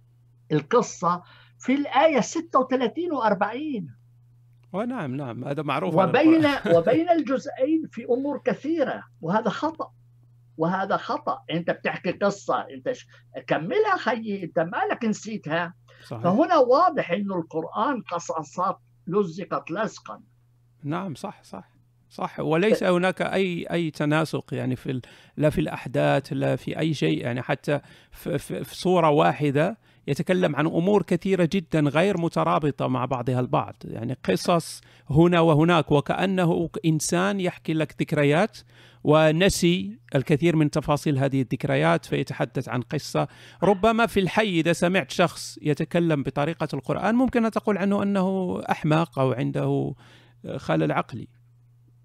القصة في الآية 36 و 40 ونعم نعم هذا معروف وبين وبين الجزئين في أمور كثيرة وهذا خطأ وهذا خطأ. أنت بتحكي قصة أنت كملها خيي أنت مالك نسيتها. صحيح. فهنا واضح إنه القرآن قصصات لزقت لزقا. نعم صح صح صح. وليس هناك أي أي تناسق يعني في لا في الأحداث لا في أي شيء. يعني حتى في, في, في صورة واحدة يتكلم عن أمور كثيرة جدا غير مترابطة مع بعضها البعض. يعني قصص هنا وهناك وكأنه إنسان يحكي لك ذكريات ونسي الكثير من تفاصيل هذه الذكريات فيتحدث عن قصة. ربما في الحي إذا سمعت شخص يتكلم بطريقة القرآن ممكن أن تقول عنه أنه أحمق أو عنده خلل عقلي.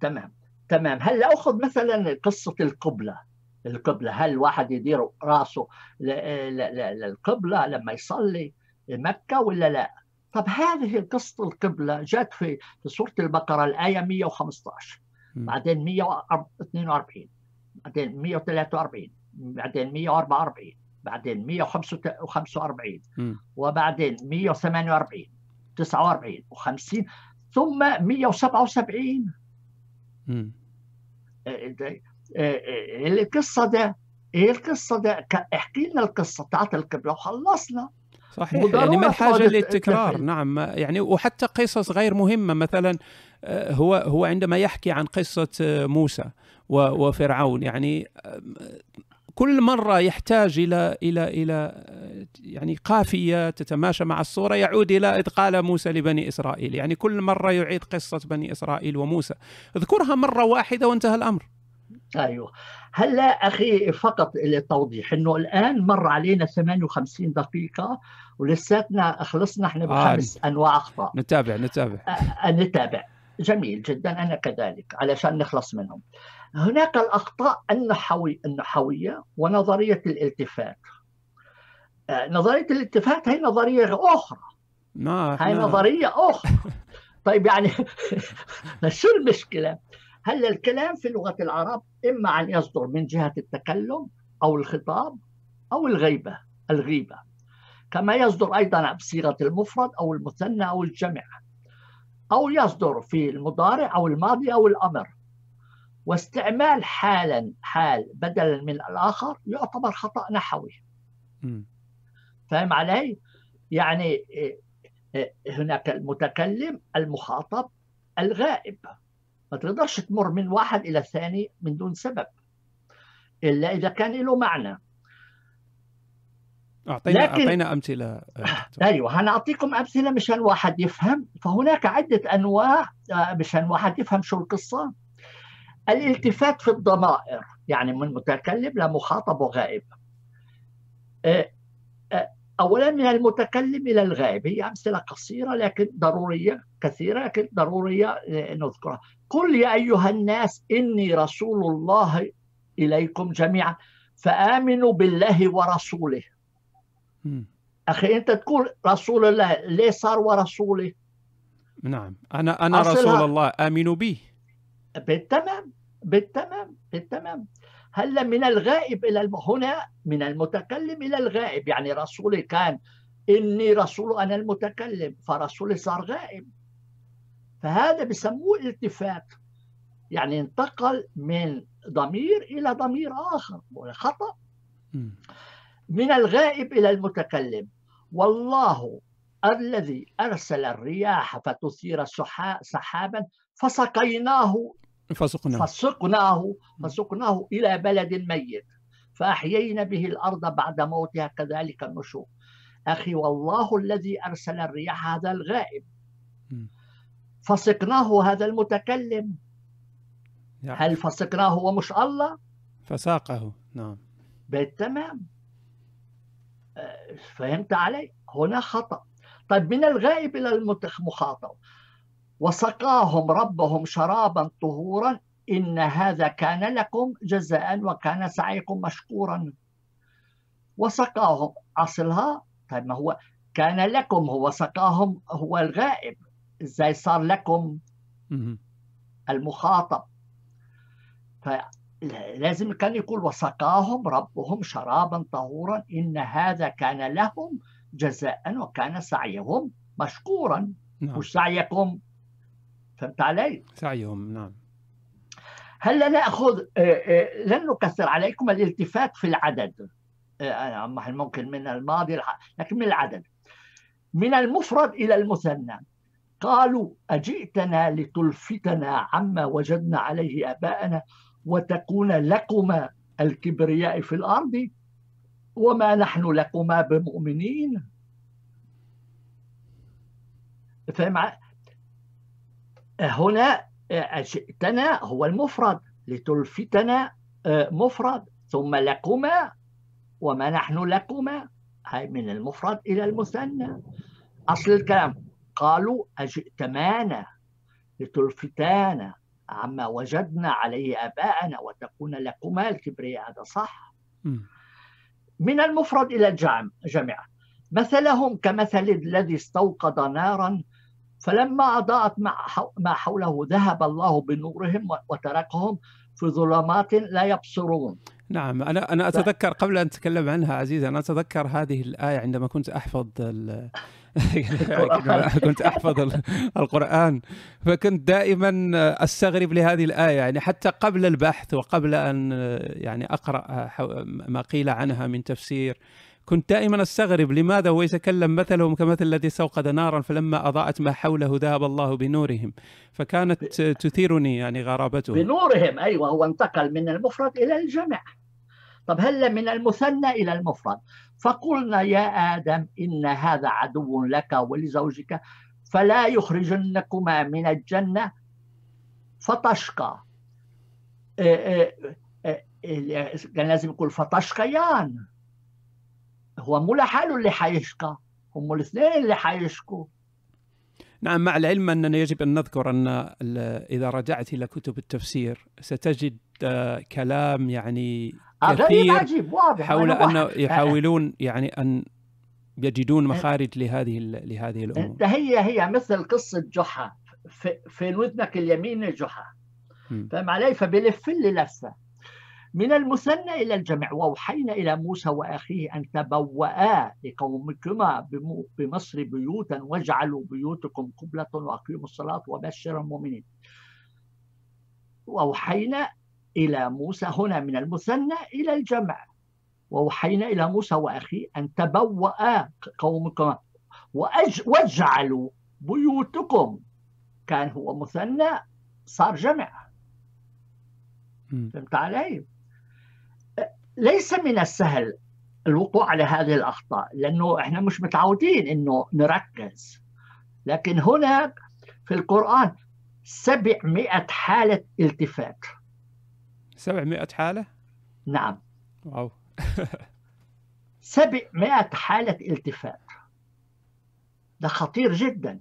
تمام تمام. هلا أخذ مثلا قصة القبلة؟ القبلة. هل واحد يدير رأسه للقبلة لما يصلي مكة ولا لا؟ طب هذه قصة القبلة جت في في سورة البقرة الآية 115 بعدين 142 بعدين 143 بعدين 144 بعدين 145 وبعدين 148 49 و50 ثم 177 إيه، إيه، القصة ده إيه القصة ده احكي لنا القصة بتاعت القبلة وخلصنا. صحيح يعني ما الحاجة للتكرار نعم يعني وحتى قصص غير مهمة مثلا آه، هو هو عندما يحكي عن قصة آه، موسى وفرعون يعني آه، كل مرة يحتاج إلى إلى إلى يعني قافية تتماشى مع الصورة يعود إلى اذ قال موسى لبني إسرائيل. يعني كل مرة يعيد قصة بني إسرائيل وموسى. اذكرها مرة واحدة وانتهى الأمر. أيوه هلا أخي فقط للتوضيح إنه الآن مر علينا 58 دقيقة ولساتنا خلصنا إحنا بخمس آه. أنواع أخطاء. نتابع نتابع. آه, آه، نتابع. جميل جدا أنا كذلك علشان نخلص منهم. هناك الأخطاء النحوي النحوية ونظرية الالتفات. آه نظرية الالتفات هي نظرية أخرى. ما هاي نظرية أخرى. طيب يعني شو المشكلة؟ هل الكلام في لغة العرب إما أن يصدر من جهة التكلم أو الخطاب أو الغيبة الغيبة. كما يصدر أيضا بصيغة المفرد أو المثنى أو الجمع أو يصدر في المضارع أو الماضي أو الأمر. واستعمال حالا حال بدلا من الآخر يعتبر خطأ نحوي. فهم علي؟ يعني إيه، إيه، هناك المتكلم المخاطب الغائب. ما تقدرش تمر من واحد إلى الثاني من دون سبب إلا إذا كان له معنى. اعطينا لكن... أعطينا أمثلة آه، أيوه أنا أعطيكم أمثلة مشان واحد يفهم. فهناك عدة أنواع آه، مشان واحد يفهم شو القصة. الالتفات في الضمائر يعني من متكلم لمخاطب وغائب. آه، اولا من المتكلم إلى الغائب. هي أمثلة قصيرة لكن ضرورية كثيرة لكن ضرورية نذكرها. قل يا أيها الناس إني رسول الله إليكم جميعا فآمنوا بالله ورسوله. أخي أنت تقول رسول الله ليه صار ورسوله؟ نعم. أنا أنا رسول الله آمنوا به بالتمام بالتمام بالتمام. هلا من الغائب إلى هنا من المتكلم إلى الغائب يعني رسولي كان إني رسول أنا المتكلم فرسولي صار غائب. فهذا بسموه التفات يعني انتقل من ضمير إلى ضمير آخر خطأ. من الغائب إلى المتكلم. والله الذي أرسل الرياح فتثير سحابا فسقيناه. فسقناه. فسقناه. فسقناه إلى بلد ميت. فأحيينا به الأرض بعد موتها كذلك النشور أخي والله الذي أرسل الرياح هذا الغائب. فسقناه هذا المتكلم. يعني. هل فسقناه هو مش الله؟ فساقه نعم. بالتمام أه، فهمت علي؟ هنا خطأ. طيب من الغائب إلى المخاطب. وسقاهم ربهم شرابا طهورا. إن هذا كان لكم جزاء وكان سعيكم مشكورا. وسقاهم أصلها؟ طيب ما هو؟ كان لكم هو سقاهم هو الغائب. إزاي صار لكم المخاطب؟ فلازم كان يقول وسقاهم ربهم شرابا طهورا إن هذا كان لهم جزاء وكان سعيهم مشكورا. نعم. مش سعيكم؟ فهمت علي؟ سعيهم نعم. هلا نأخذ آه، آه، لن نكثر عليكم الالتفات في العدد. آه، ممكن من الماضي؟ لكن من العدد. من المفرد إلى المثنى. قالوا أجئتنا لتلفتنا عما وجدنا عليه آباءنا وتكون لكما الكبرياء في الأرض وما نحن لكما بمؤمنين. فهم هنا أجئتنا هو المفرد لتلفتنا آه، مفرد ثم لكما وما نحن لكما هاي من المفرد إلى المثنى. أصل الكلام قالوا أجئتمانا لتلفتانا عما وجدنا عليه آباءنا وتكون لكما الكبرياء هذا صح؟ من المفرد إلى الجمع مثلهم كمثل الذي استوقد نارا فلما أضاءت ما حوله ذهب الله بنورهم وتركهم في ظلمات لا يبصرون. نعم أنا أنا أتذكر قبل أن اتكلم عنها عزيز أنا أتذكر هذه الآية عندما كنت أحفظ كنت أحفظ القرآن. فكنت دائما أستغرب لهذه الآية يعني حتى قبل البحث وقبل أن يعني أقرأ ما قيل عنها من تفسير كنت دائما أستغرب لماذا هو يتكلم مثلهم كمثل الذي استوقد نارا فلما أضاءت ما حوله ذهب الله بنورهم. فكانت تثيرني يعني غرابته. بنورهم أيوه هو انتقل من المفرد إلى الجمع. طب هل من المثنى إلى المفرد؟ فقلنا يا آدم إن هذا عدو لك ولزوجك فلا يخرجنكما من الجنة فتشقى. إيه، إيه، إيه، كان لازم يقول فتشقيان. هو مو لحاله اللي حيشقى هم الاثنين اللي حيشقوا. نعم مع العلم أننا يجب أن نذكر أن إذا رجعت إلى كتب التفسير ستجد آه، كلام يعني كثير عجيب واضح حول أن يحاولون يعني أن يجدون مخارج لهذه لهذه الأمور. هي هي مثل قصة جحا. في, في وذنك اليمين جحا. فاهم علي فبلف لي لفه من المثنى إلى الجمع وأوحينا إلى موسى وأخيه أن تبوأا لقومكما بمصر بيوتا واجعلوا بيوتكم قبلة وأقيموا الصلاة وبشر المؤمنين. وأوحينا إلى موسى هنا من المثنى إلى الجمع. وأوحينا إلى موسى وأخيه أن تبوأ قومكما واجعلوا بيوتكم. كان هو مثنى صار جمع. فهمت علي؟ ليس من السهل الوقوع على هذه الأخطاء لأنه إحنا مش متعودين أنه نركز. لكن هناك في القرآن 700 حالة التفات. 700 حالة؟ نعم. wow. 700 حالة التفات. ده خطير جدا.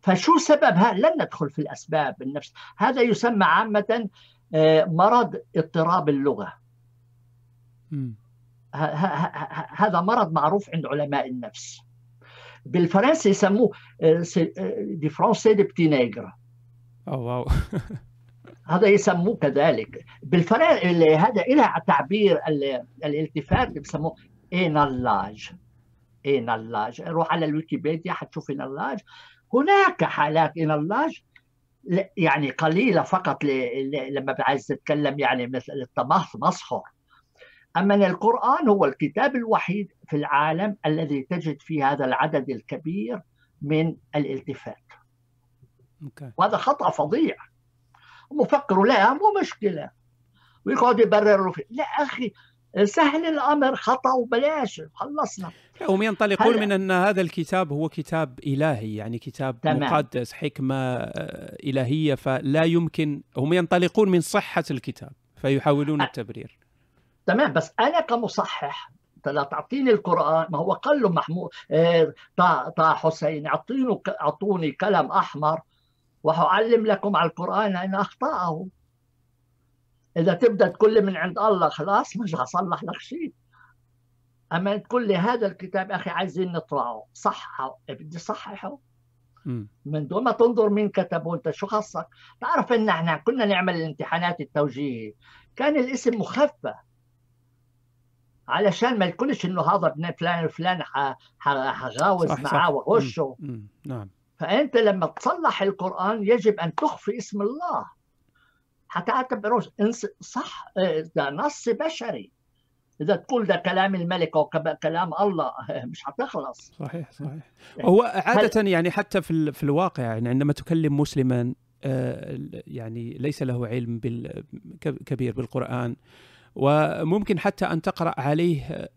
فشو سببها لن ندخل في الأسباب النفس هذا يسمى عامة آه، مرض اضطراب اللغة. هذا مرض معروف عند علماء النفس. بالفرنسي يسموه du français de petit nègre wow. هذا يسموه كذلك. بالفرنسي هذا إلى تعبير الالتفات بيسموه énallage énallage روح على الويكيبيديا حتشوف énallage هناك حالات énallage يعني قليلة فقط لما عايز تتكلم يعني مثل التمسخر أما القرآن هو الكتاب الوحيد في العالم الذي تجد فيه هذا العدد الكبير من الالتفات. okay. وهذا خطأ فظيع. ومفكروا لا مو مشكلة. ويقعدوا يبرروا فيه لا أخي سهل الأمر خطأ وبلاش خلصنا. هم ينطلقون من أن هذا الكتاب هو كتاب إلهي يعني كتاب تمام. مقدس حكمة آه، إلهية فلا يمكن هم ينطلقون من صحة الكتاب فيحاولون التبرير. تمام بس أنا كمصحح لا تعطيني القرآن ما هو قال له محمود إيه طه حسين اعطيني أعطوني كلام أحمر وأعلم لكم على القرآن أن أخطأه. إذا تبدأ تقول لي من عند الله خلاص مش هصلح لك شيء. أما تقول لي هذا الكتاب أخي عايزين نطبعه صحه بدي صححه. من دون ما تنظر مين كتبه انت شو خصك تعرف إن إحنا كنا نعمل الامتحانات التوجيهي. كان الاسم مخفى. علشان ما يقولش إنه هذا ابن فلان الفلان حغاوز معاه وغشه. نعم. فأنت لما تصلح القرآن يجب أن تخفي اسم الله. حتى اعتبره صح ده نص بشري. إذا تقول ده كلام الملك أو كلام الله مش حتخلص صحيح صحيح. هو عادة يعني حتى في في الواقع يعني عندما تكلم مسلما آه، يعني ليس له علم كبير بالقرآن وممكن حتى أن تقرأ عليه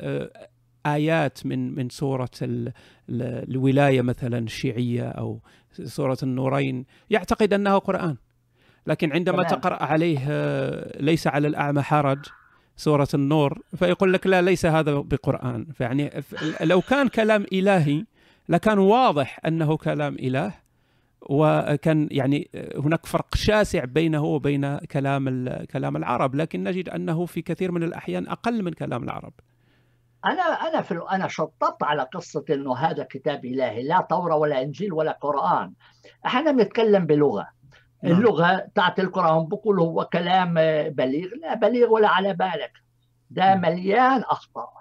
آيات من من سورة الولاية مثلا الشيعية أو سورة النورين يعتقد أنها قرآن. لكن عندما تمام. تقرأ عليه ليس على الأعمى حرج سورة النور فيقول لك لا ليس هذا بقرآن. فيعني لو كان كلام إلهي لكان واضح أنه كلام إله وكان يعني هناك فرق شاسع بينه وبين كلام كلام العرب. لكن نجد أنه في كثير من الأحيان أقل من كلام العرب. أنا أنا في أنا شطبت على قصة إنه هذا كتاب إلهي لا توره ولا إنجيل ولا قرآن. إحنا بنتكلم بلغة. نعم. اللغة تاعت القرآن بقول هو كلام بليغ لا بليغ ولا على بالك. ده مليان أخطاء.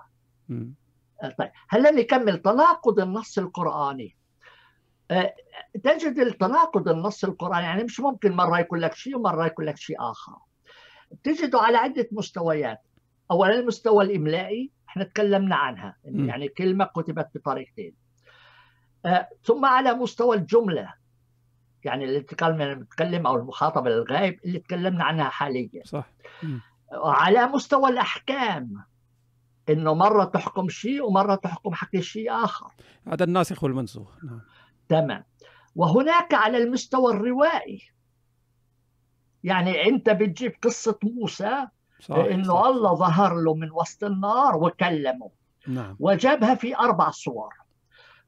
طيب هلا نكمل. تناقض النص القرآني. أه، تجد التناقض النص القرآني يعني مش ممكن مرة يقول لك شيء ومرة يقول لك شيء آخر. تجده على عدة مستويات. اولا المستوى الإملائي إحنا تكلمنا عنها يعني كلمة كتبت بطريقتين. آه ثم على مستوى الجملة يعني اللي نتكلم أو المخاطبه للغائب اللي تكلمنا عنها حاليا. صح. وعلى مستوى الأحكام إنه مرة تحكم شيء ومرة تحكم حكي شيء آخر. هذا الناسخ والمنسوخ نعم. تمام. وهناك على المستوى الروائي يعني أنت بتجيب قصة موسى صحيح انه صحيح. الله ظهر له من وسط النار وكلمه. نعم. وجابها في أربع صور.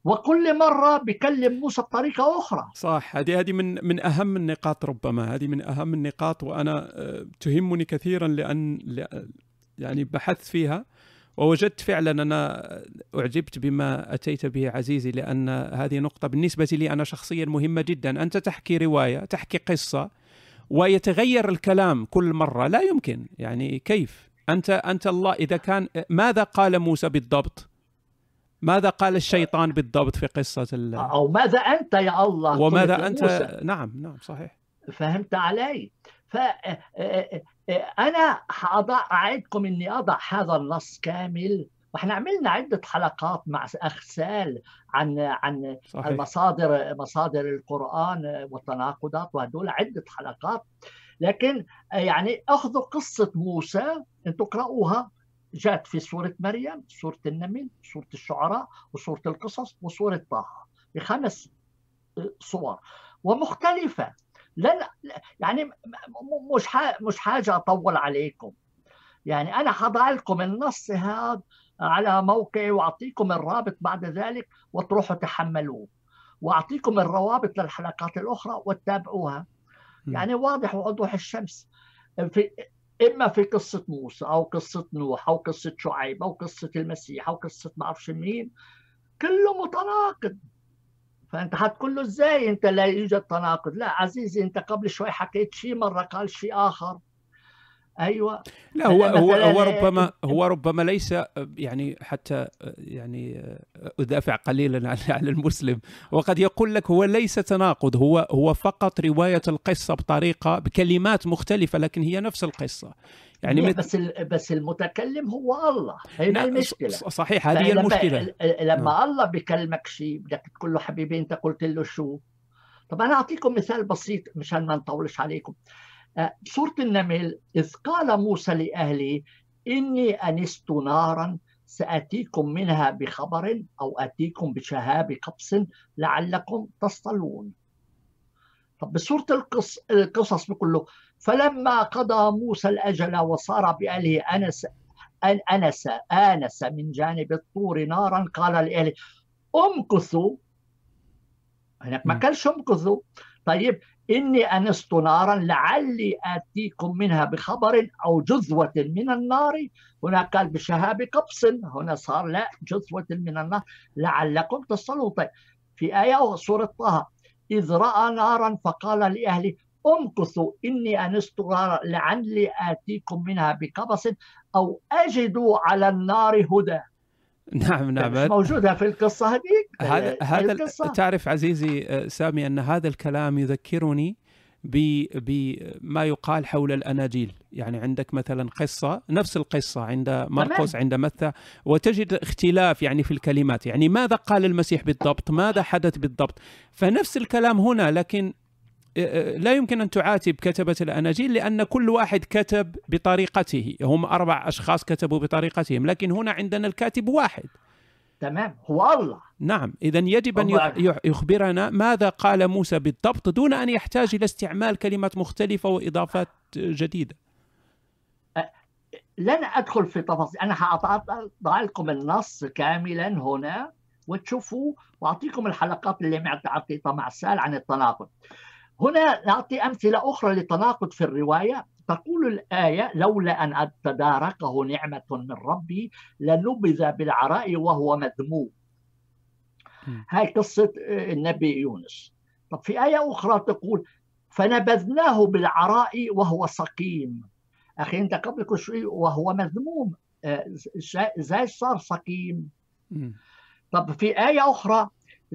وكل مرة بكلم موسى بطريقة أخرى. صح هذه هذه من من أهم النقاط ربما. هذه من أهم النقاط وأنا آه، تهمني كثيرا لأن يعني بحثت فيها ووجدت فعلا أنا أعجبت بما أتيت به عزيزي لأن هذه نقطة بالنسبة لي أنا شخصيا مهمة جدا. أنت تحكي رواية تحكي قصة ويتغير الكلام كل مرة. لا يمكن. يعني كيف؟ أنت أنت الله إذا كان ماذا قال موسى بالضبط؟ ماذا قال الشيطان بالضبط في قصة ال... أو ماذا أنت يا الله؟ وماذا أنت؟ موسى. نعم نعم صحيح. فهمت علي. فانا أعدكم إني أضع هذا النص كامل وإحنا عملنا عدة حلقات مع أخ سال عن عن صحيح. المصادر مصادر القرآن والتناقضات وهدول عدة حلقات. لكن يعني أخذوا قصة موسى أنتم اقرأوها جاءت في سورة مريم سورة النمل سورة الشعراء وسورة القصص وسورة طه بخمس صور. ومختلفة. لا يعني مش مش حاجة أطول عليكم. يعني أنا حضع لكم النص هذا على موقعي وأعطيكم الرابط بعد ذلك وتروحوا تحملوه. وأعطيكم الروابط للحلقات الأخرى وتتابعوها. يعني واضح ووضوح الشمس. في إما في قصة موسى أو قصة نوح أو قصة شعيب أو قصة المسيح أو قصة ما أعرفش مين. كله متناقض. فأنت حتقول له إزاي أنت لا يوجد تناقض؟ لا عزيزي أنت قبل شوي حكيت شيء مرة قال شيء آخر. أيوه. لا هو هو هو ربما هو ربما ليس يعني حتى يعني أدافع قليلا على المسلم. وقد يقول لك هو ليس تناقض هو هو فقط رواية القصة بطريقة بكلمات مختلفة لكن هي نفس القصة. يعني بس بس المتكلم هو الله. هنا المشكلة صحيح هذه هي المشكلة. لما نعم. الله بيكلمك شيء بدك تقول له حبيبي أنت قلت له شو؟ طب أنا أعطيكم مثال بسيط مشان ما نطولش عليكم. آه، سورة النمل إذ قال موسى لأهله إني أنست نارا سأتيكم منها بخبر أو أتيكم بشهاب قبس لعلكم تصطلون طب بسورة القص... القصص بيقول له فلما قضى موسى الأجل وصار بأهله أنس أن أنس آنس من جانب الطور نارا قال لأهله أمكثوا. هناك ما كانش أمكثوا. طيب إني أنست نارا لعلي آتيكم منها بخبر أو جذوة من النار. هنا قال بشهاب قبس هنا صار لا جذوة من النار. لعلكم تصلوا. طيب في آية سورة طه إذ رأى نارا فقال لأهله أمكثوا إني أنست نارا لعلي آتيكم منها بقبس أو أجد على النار هدى. نعم نعم. مش موجودة في القصة هذيك هذا هذا تعرف عزيزي آه، سامي أن هذا الكلام يذكرني بما يقال حول الأناجيل. يعني عندك مثلا قصة نفس القصة عند مرقس عند متى وتجد اختلاف يعني في الكلمات. يعني ماذا قال المسيح بالضبط؟ ماذا حدث بالضبط؟ فنفس الكلام هنا لكن لا يمكن أن تعاتب كتبة الأناجيل لأن كل واحد كتب بطريقته هم أربع أشخاص كتبوا بطريقتهم لكن هنا عندنا الكاتب واحد. تمام هو الله. نعم اذا يجب أن يخبرنا ماذا قال موسى بالضبط دون أن يحتاج إلى استعمال كلمات مختلفة وإضافات جديدة. لن أدخل في تفاصيل. أنا حاضع لكم النص كاملا هنا وتشوفوا وأعطيكم الحلقات اللي اعطيتها مع سال عن التناقض. هنا نعطي أمثلة أخرى للتناقض في الرواية. تقول الآية لولا أن تداركه نعمة من ربي لنبذ بالعراء وهو مذموم. هاي قصة النبي يونس. طب في آية أخرى تقول فنبذناه بالعراء وهو سقيم. أخي أنت قبل كل شيء وهو مذموم. إزاي صار سقيم. طب في آية أخرى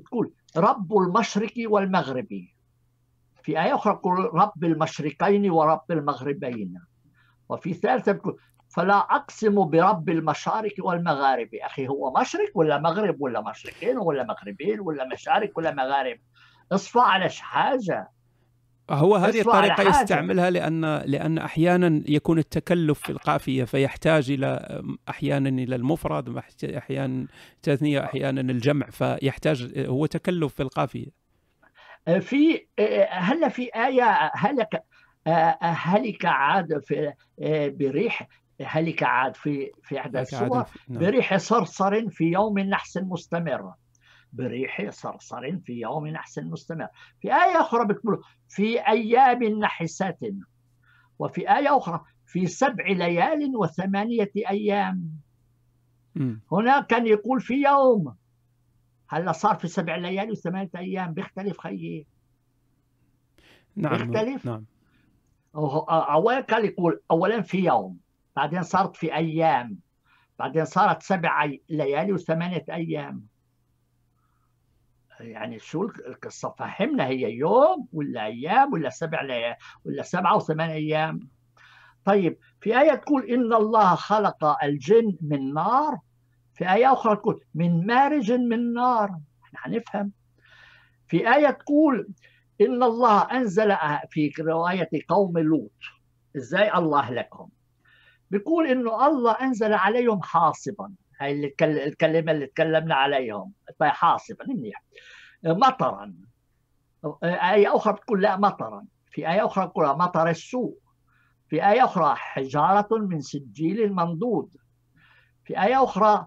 تقول رب المشرق والمغرب. في آية أخرى يقول رب المشرقين ورب المغربين. وفي ثالثة يقول فلا أقسم برب المشارق والمغارب. أخي هو مشرق ولا مغرب ولا مشرقين ولا مغربين ولا مشارق ولا مغارب؟ اصفى على حاجة. هو هذه الطريقة يستعملها لأن لأن أحيانا يكون التكلف في القافية فيحتاج إلى أحيانا إلى المفرد أحيانا تثنية أحيانا الجمع فيحتاج هو تكلف في القافية. في هل في آية هلك هلك عاد في بريح هلك عاد في في إحدى السور؟ نعم. بريح صرصر في يوم نحس مستمر بريح صرصر في يوم نحس مستمر في آية أخرى بتقول في أيام نحسات وفي آية أخرى في سبع ليال وثمانية أيام. هنا كان يقول في يوم. هلا صار في سبع ليالي وثمانية أيام بيختلف خيي. نعم بيختلف؟ نعم. أولا كان يقول أولا في يوم بعدين صارت في أيام بعدين صارت سبع ليالي وثمانية أيام. يعني شو القصة؟ فهمنا هي يوم ولا أيام ولا سبع ليالي ولا سبعة وثمان أيام. طيب في آية تقول إن الله خلق الجن من نار في آية أخرى تقول من مارج من نار. إحنا هنفهم في آية تقول إن الله أنزل في رواية قوم لوط. إزاي الله لكم؟ بيقول إنه الله أنزل عليهم حاصبا. هاي الكلمة اللي تكلمنا عليهم. طيب حاصبا منيح مطرا. آية أخرى بتقول لا مطرا. في آية أخرى تقول مطر السوء. في آية أخرى حجارة من سجيل منضود. في آية أخرى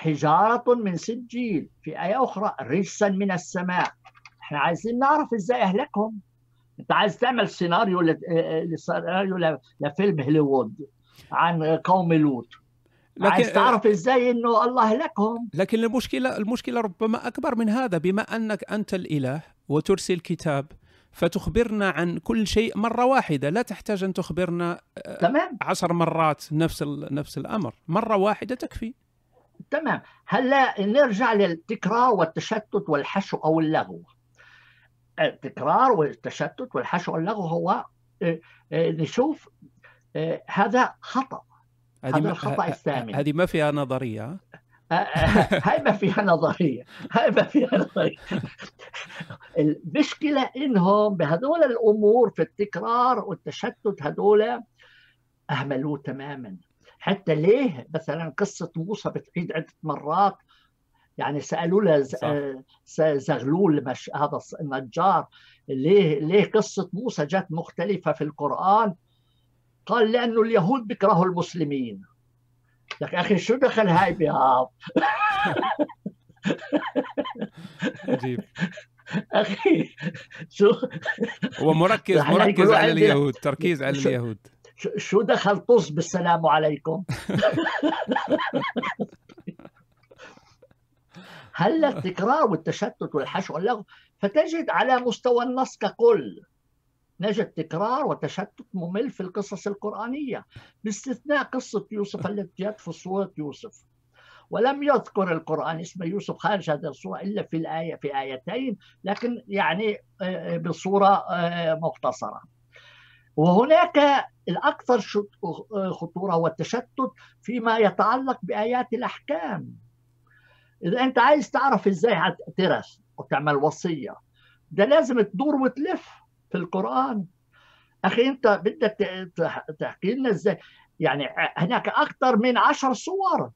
حجارة من سجيل. في آية أخرى رجسا من السماء. إحنا عايزين نعرف إزاي أهلكهم. أنت عايز تعمل سيناريو سيناريو لفيلم هوليوود عن قوم لوط. لكن عايز تعرف إزاي إنه الله أهلكهم. لكن المشكلة المشكلة ربما أكبر من هذا بما أنك أنت الإله وترسل كتاب فتخبرنا عن كل شيء مرة واحدة. لا تحتاج أن تخبرنا تمام. عشر مرات نفس نفس الأمر. مرة واحدة تكفي. تمام. هلا نرجع للتكرار والتشتت والحشو أو اللغو. التكرار والتشتت والحشو واللغو هو آه، آه، نشوف آه، هذا خطأ. هذا الخطأ الثامن. هذه ما فيها نظرية. هاي ما فيها نظرية. هاي ما فيها نظرية. المشكلة إنهم بهذول الأمور في التكرار والتشتت هذول أهملوه تماما. حتى ليه مثلا قصة موسى بتعيد عدة مرات؟ يعني سألوا له زغلول مش هذا النجار ليه ليه قصة موسى جت مختلفة في القرآن؟ قال لأنه اليهود بيكرهوا المسلمين. لك أخي شو دخل هاي بهاب عجيب. أخي شو؟ هو مركز رح مركز على اليهود تركيز على اليهود. شو- دخل طز بالسلام عليكم؟ هلا التكرار والتشتت والحشو واللغو فتجد على مستوى النص ككل. نجد تكرار وتشتت ممل في القصص القرآنية باستثناء قصة يوسف التي في سورة يوسف. ولم يذكر القرآن اسم يوسف خارج هذه الصورة إلا في الآية في آيتين لكن يعني آه، بصورة آه، مختصرة. وهناك الأكثر خطورة والتشتت فيما يتعلق بآيات الأحكام. إذا أنت عايز تعرف إزاي هترث وتعمل وصية ده لازم تدور وتلف في القرآن. أخي أنت بدك تحكي لنا إزاي؟ يعني هناك أكثر من عشر صور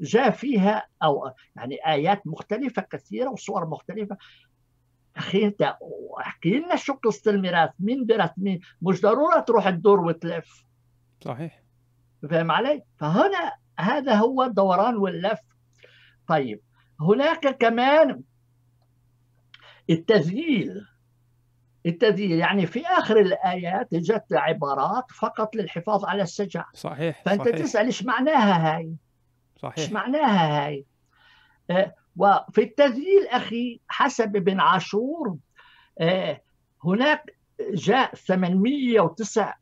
جاء فيها أو يعني آيات مختلفة كثيرة وصور مختلفة. أخي أنت أحكي لنا شو قصة الميراث؟ مين بيرث مين؟ مش ضرورة تروح تدور وتلف. صحيح. فاهم علي؟ فهنا هذا هو الدوران واللف. طيب هناك كمان التذييل التذييل يعني في آخر الآيات جت عبارات فقط للحفاظ على السجع صحيح فأنت صحيح. تسأل إيش معناها هاي؟ إيش صحيح معناها هاي؟ آه، وفي التذييل أخي حسب ابن عاشور آه، هناك جاء 809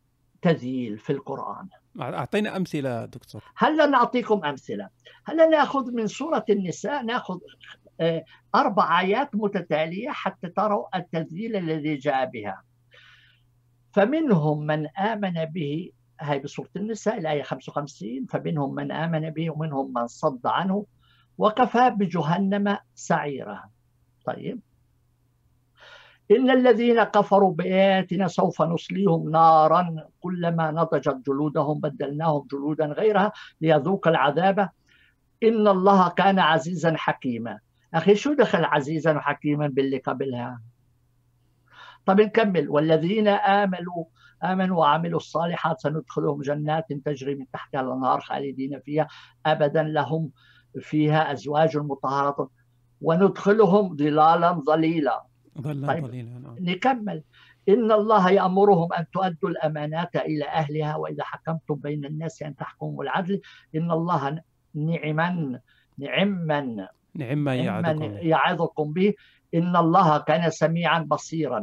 تذييل في القرآن. أعطينا أمثلة دكتور. هلا نعطيكم أمثلة؟ هلا نأخذ من سورة النساء نأخذ آه، أربع آيات متتالية حتى تروا التذييل الذي جاء بها. فمنهم من آمن به هاي بسورة النساء الآية 55 فمنهم من آمن به ومنهم من صد عنه. وكفى بجهنم سعيرا. طيب. إن الذين كفروا بآياتنا سوف نصليهم نارا كلما نضجت جلودهم بدلناهم جلودا غيرها ليذوق العذاب. إن الله كان عزيزا حكيما. أخي شو دخل عزيزا وحكيما باللي قبلها؟ طب نكمل. والذين آمنوا آمنوا وعملوا الصالحات سندخلهم جنات تجري من تحتها الأنهار خالدين فيها أبدا. لهم فيها أزواج مطهرة وندخلهم ظلالا ظليلا. ظلا طيب. ظليلا نعم. نكمل. إن الله يأمرهم أن تؤدوا الأمانات إلى أهلها وإذا حكمتم بين الناس أن تحكموا العدل إن الله نعما نعما نعم نعما يعدكم يعظكم به. إن الله كان سميعا بصيرا.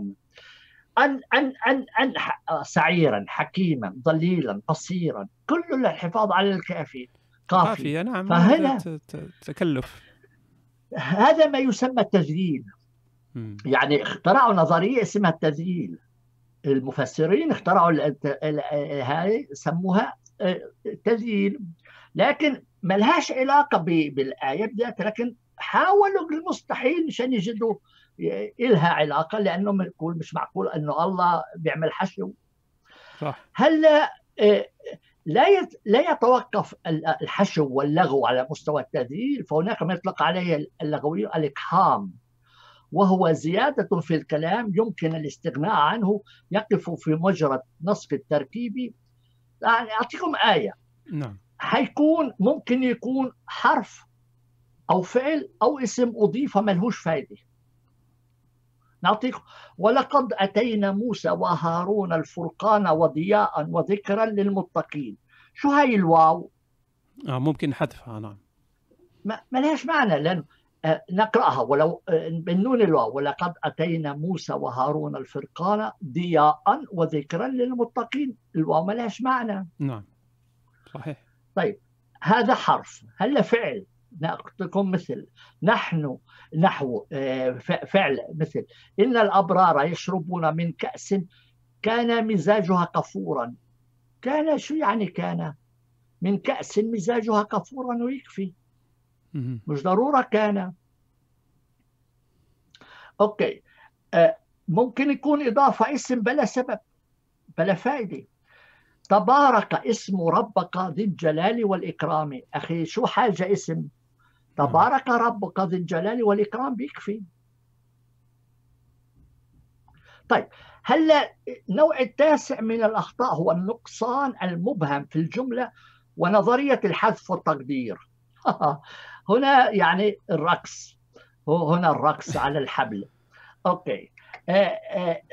أن أن أن أن ح- سعيرا حكيما ضليلا بصيرا. كل الحفاظ على الكافي قافي قافية نعم فهنا- تكلف. هذا ما يسمى التذييل مم. يعني اخترعوا نظرية اسمها التذييل المفسرين اخترعوا هاي سموها آه، تذييل لكن ما لهاش علاقة ب- بالآية بذاتها لكن حاولوا بالمستحيل مشان يجدوا ي- إلها علاقة لأنه معقول مش معقول أنه الله بيعمل حشو. صح. هلأ آه، لا يت- لا يتوقف ال- الحشو واللغو على مستوى التذييل فهناك ما يطلق عليه اللغوي الاقحام وهو زيادة في الكلام يمكن الاستغناء عنه يقف في مجرى نصف التركيبي. يعني أعطيكم آية. نعم. حيكون ممكن يكون حرف أو فعل أو اسم أضيف ملهوش فايدة. نعطيكم ولقد أتينا موسى وهارون الفرقان وضياء وذكرا للمتقين. شو هاي الواو؟ آه ممكن حذفها نعم. ما ما لهاش معنى لأن آه، نقرأها. ولو آه، بالنون الواو ولقد أتينا موسى وهارون الفرقان ضياء وذكرا للمتقين. الواو ما لهاش معنى. نعم. صحيح. هذا حرف. هلا فعل؟ نأخذكم مثل نحن نحو آه، فعل مثل. إن الأبرار يشربون من كأس كان مزاجها كفورا. كان شو يعني كان؟ من كأس مزاجها كفورا ويكفي. مش ضرورة كان. أوكي. آه، ممكن يكون إضافة اسم بلا سبب بلا فائدة. تبارك اسم ربك ذي الجلال والإكرام. أخي شو حاجة اسم؟ تبارك ربك ذي الجلال والإكرام بيكفي. طيب هلا النوع التاسع من الأخطاء هو النقصان المبهم في الجملة ونظرية الحذف والتقدير؟ هنا يعني الرقص هنا الرقص على الحبل. أوكي.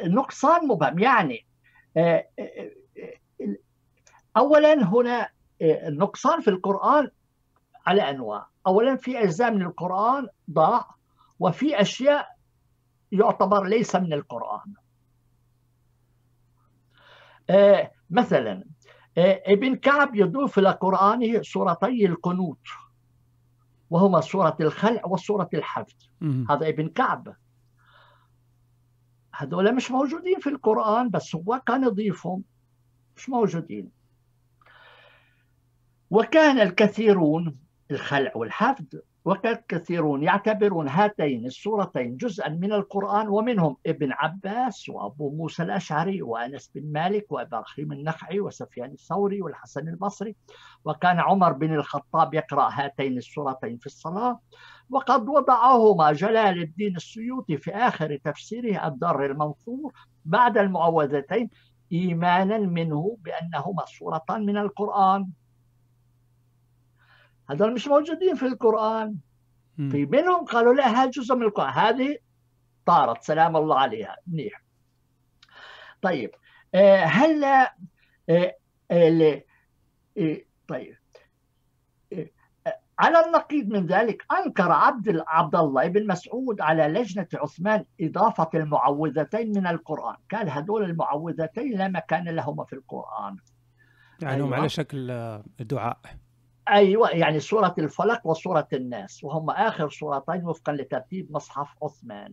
نقصان مبهم يعني أولا هنا النقصان في القرآن على أنواع. أولا في أجزاء من القرآن ضاع وفي أشياء يعتبر ليس من القرآن. مثلا ابن كعب يضيف إلى قرآنه سورتي القنوت وهما سورة الخلع وسورة الحفظ. هذا ابن كعب. هذول مش موجودين في القرآن بس هو كان يضيفهم. مش موجودين. وكان الكثيرون الخلع والحفظ وكان كثيرون يعتبرون هاتين السورتين جزءا من القرآن ومنهم ابن عباس وأبو موسى الأشعري وأنس بن مالك وإبراهيم النخعي وسفيان الثوري والحسن البصري. وكان عمر بن الخطاب يقرأ هاتين السورتين في الصلاة. وقد وضعهما جلال الدين السيوطي في آخر تفسيره الدر المنثور بعد المعوذتين إيمانا منه بأنهما سورتان من القرآن. هذول مش موجودين في القرآن في منهم قالوا لا هذا جزء من القرآن هذه طارت سلام الله عليها منيح طيب آه، هلا آه، آه، طيب على النقيض من ذلك أنكر عبد عبد الله بن مسعود على لجنة عثمان إضافة المعوذتين من القرآن، قال هذول المعوذتين لا مكان لهما في القرآن. يعني أيوة. هم على شكل دعاء. أيوه يعني سورة الفلق وسورة الناس وهم آخر سورتين وفقا لترتيب مصحف عثمان.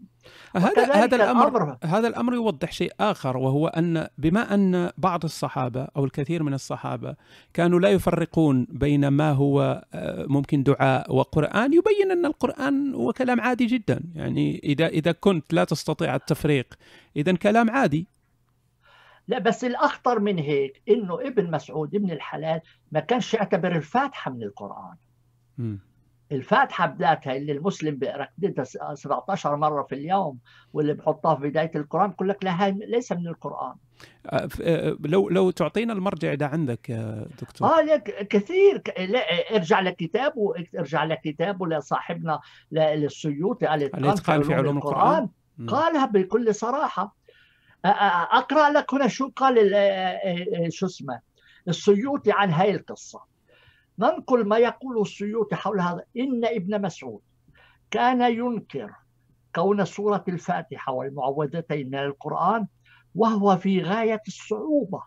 هذا هذا الامر, الأمر هذا الأمر يوضح شيء آخر وهو أن بما أن بعض الصحابة أو الكثير من الصحابة كانوا لا يفرقون بين ما هو آه، ممكن دعاء وقرآن يبين أن القرآن هو كلام عادي جدا. يعني اذا إذا كنت لا تستطيع التفريق اذا كلام عادي. لا بس الأخطر من هيك إنه ابن مسعود ابن الحلال ما كانش يعتبر الفاتحة من القرآن. م. الفاتحة بذاتها اللي المسلم بيقرأ 17 مرة في اليوم واللي بحطها في بداية القرآن بقول لك لا هاي ليس من القرآن. آه، آه، لو لو تعطينا المرجع ده عندك يا دكتور. آه لك كثير. لا ارجع لكتابه ارجع لكتابه لصاحبنا للسيوطي الاتقان في علوم القرآن, القرآن. قالها بكل صراحة. أقرأ لك هنا شو قال شو اسمه السيوطي عن هاي القصة. ننقل ما يقوله السيوطي حول هذا إن ابن مسعود كان ينكر كون سورة الفاتحة والمعوذتين من القرآن وهو في غاية الصعوبة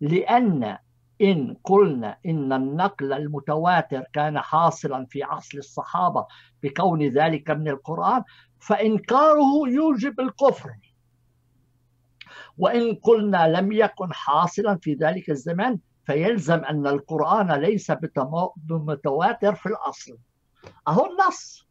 لأن إن قلنا إن النقل المتواتر كان حاصلا في عصر الصحابة بكون ذلك من القرآن فإنكاره يوجب الكفر. وإن قلنا لم يكن حاصلا في ذلك الزمان فيلزم أن القرآن ليس بمتواتر في الأصل. أهو النص.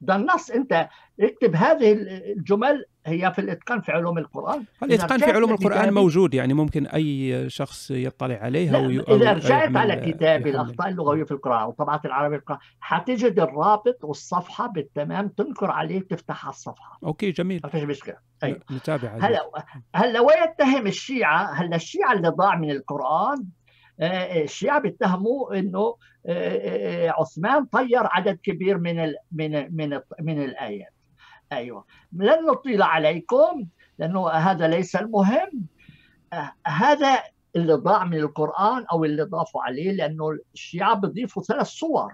ده النص. أنت اكتب هذه الجمل هي في الإتقان في علوم القرآن. الإتقان في علوم القرآن موجود يعني ممكن أي شخص يطلع عليها وي... إذا رجعت على كتابي الأخطاء اللغوية في القران وطبعات العربي القران حتجد الرابط والصفحة بالتمام تنكر عليه تفتح الصفحة. okay جميل. ما فيش مشكلة. أيوة. نتابع هلا هلا ويتهم الشيعة هلا الشيعة اللي ضاع من القرآن آه، آه، الشيعة بيتهموا إنه آه، عثمان طير عدد كبير من من من من الآيات. أيوه. لن نطيل عليكم لأنه هذا ليس المهم. هذا اللي ضاع من القرآن أو اللي ضافوا عليه لأنه الشيعة بيضيفوا ثلاث صور.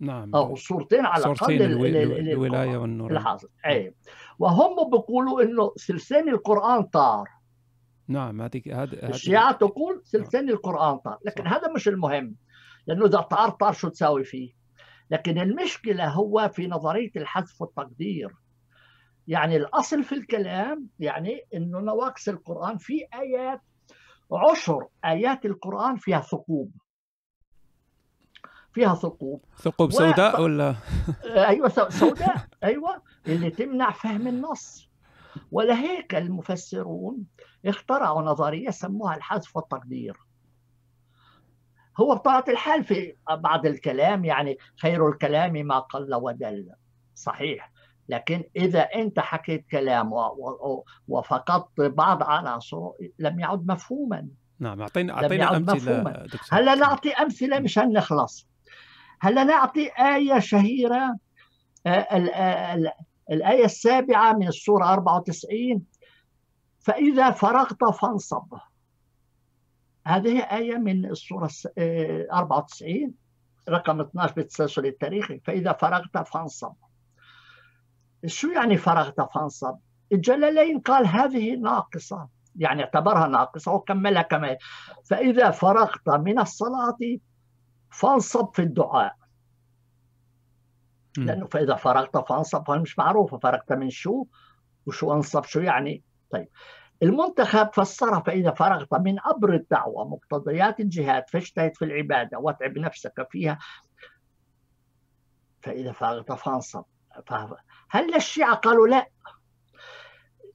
نعم. أو صورتين على الأقل الولايه والنور. الحاصل اي وهم بيقولوا إنه ثلثين القرآن طار. نعم هذه هذا الشيعة تقول ثلثين القرآن طار. لكن صح. هذا مش المهم. لأنه إذا طار طار شو تساوي فيه؟ لكن المشكلة هو في نظرية الحذف والتقدير. يعني الأصل في الكلام يعني أنه نواقص القرآن في آيات عشر آيات القرآن فيها ثقوب. فيها ثقوب. ثقوب سوداء و... ولا؟ أيوه سوداء أيوه اللي تمنع فهم النص. ولهيك المفسرون اخترعوا نظرية سموها الحذف والتقدير. هو بطبيعة الحال في بعض الكلام يعني خير الكلام ما قل ودل. صحيح. لكن إذا أنت حكيت كلام وفقدت بعض عناصره لم يعد مفهوما. نعم اعطينا أعطينا أمثلة هلا نعطي أمثلة مشان نخلص. هلا نعطي آية شهيرة آه، الآية السابعة من السورة 94 فإذا فرغت فانصب. هذه آية من السورة 94 آه، رقم 12 بالتسلسل التاريخي. فإذا فرغت فانصب. شو يعني فرغت فانصب؟ الجلالين قال هذه ناقصة. يعني اعتبرها ناقصة. وكملها كمان فإذا فرغت من الصلاة فانصب في الدعاء. لأنه فإذا فرغت فانصب مش معروفة فرغت من شو وشو انصب شو يعني؟ طيب. المنتخب فسرها فإذا فرغت من أمر الدعوة مقتضيات الجهاد فاجتهد في العبادة واتعب نفسك فيها فإذا فرغت فانصب هل الشيعة قالوا لا؟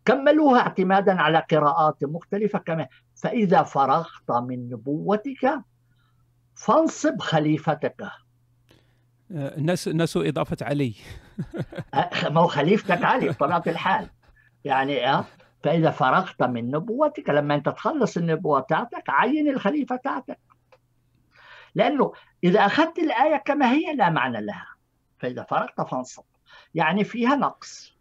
كملوها اعتمادا على قراءات مختلفة كما فإذا فرغت من نبوتك فانصب خليفتك. الناس الناس إضافة علي. ما هو خليفتك علي بطبيعة الحال. يعني أه فإذا فرغت من نبوتك لما أنت تخلص النبوة تاعتك عين الخليفة تاعتك لأنه إذا أخذت الآية كما هي لا معنى لها. فإذا فرغت فانصب. يعني فيها نقص.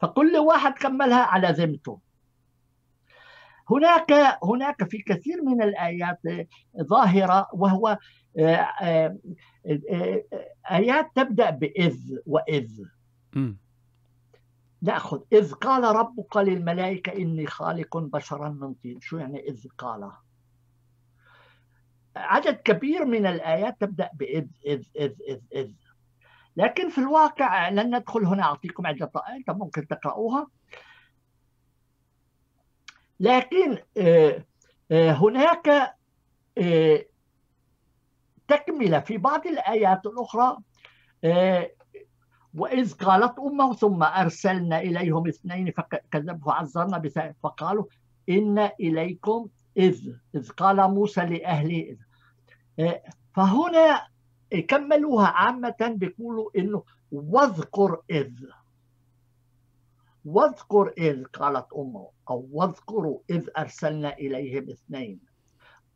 فكل واحد كملها على ذمته هناك هناك في كثير من الآيات ظاهرة وهو آه، آه، آه، آيات تبدأ بإذ وإذ. نأخذ إذ قال ربك للملائكة إني خالق بشرا من طين. شو يعني إذ قال؟ عدد كبير من الآيات تبدأ بإذ إذ إذ إذ إذ. لكن في الواقع لن ندخل هنا أعطيكم عدة ايات ممكن تقرأوها. لكن آه، آه، هناك آه، تكملة في بعض الآيات الأخرى وإذ قالت أمه ثم أرسلنا إليهم اثنين فعزرنا بثالث فقالوا إن إليكم إذ إذ قال موسى لأهله فهنا كملوها عامة بيقولوا إنه واذكر إذ. واذكر إذ قالت أمه أو واذكروا إذ أرسلنا إليهم اثنين.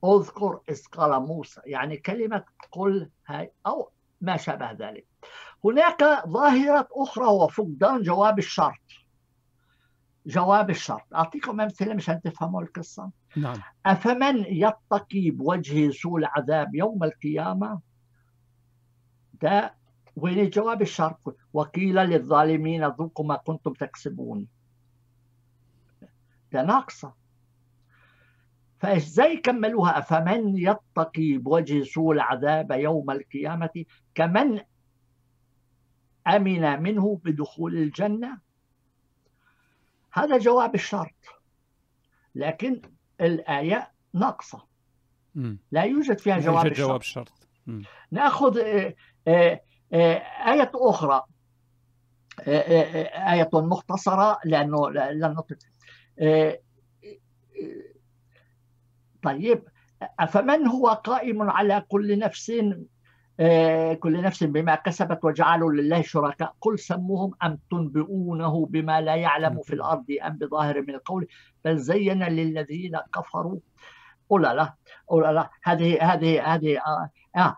اذكر إذ قال موسى يعني كلمة قل هاي أو ما شابه ذلك. هناك ظاهرة أخرى هو فقدان جواب الشرط. جواب الشرط. أعطيكم أمثلة مشان تفهموا القصة. نعم. أفمن يتقي بوجهه سوء العذاب يوم القيامة؟ ده وين جواب الشرط وقيل للظالمين ذوقوا ما كنتم تكسبون. ده ناقصة. فإزاي كملوها؟ أفمن يتقي بوجه سوء العذاب يوم القيامة؟ كمن أمن منه بدخول الجنة؟ هذا جواب الشرط لكن الآية ناقصة. لا يوجد فيها جواب يوجد جواب الشرط نأخذ آية أخرى. آية مختصرة لأنه لن طيب أفمن هو قائم على كل نفس آه، كل نفس بما كسبت وجعلوا لله شركاء؟ قل سموهم أم تنبئونه بما لا يعلم في الأرض أم بظاهر من القول؟ بل زين للذين كفروا. قل لا قل لا هذه هذه هذه آه, آه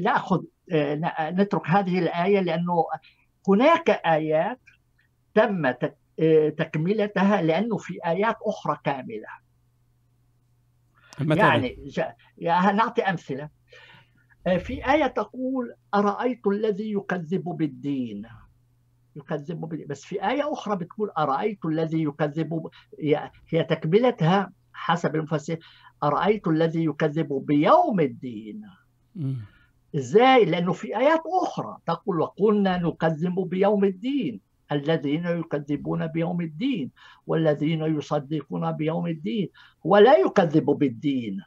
ناخذ آه نترك هذه الآية لأنه هناك آيات تم آه، تكملتها لأنه في آيات أخرى كاملة. يعني نعطي أمثلة. آه، في آية تقول أرأيت الذي يكذب بالدين؟ يكذب بالدين بس في آية أخرى بتقول أرأيت الذي يكذب هي تكملتها حسب المفسر أرأيت الذي يكذب بيوم الدين؟ إزاي؟ لأنه في آيات أخرى تقول وقلنا نكذب بيوم الدين الذين يكذبون بيوم الدين والذين يصدقون بيوم الدين. هو لا يكذب بالدين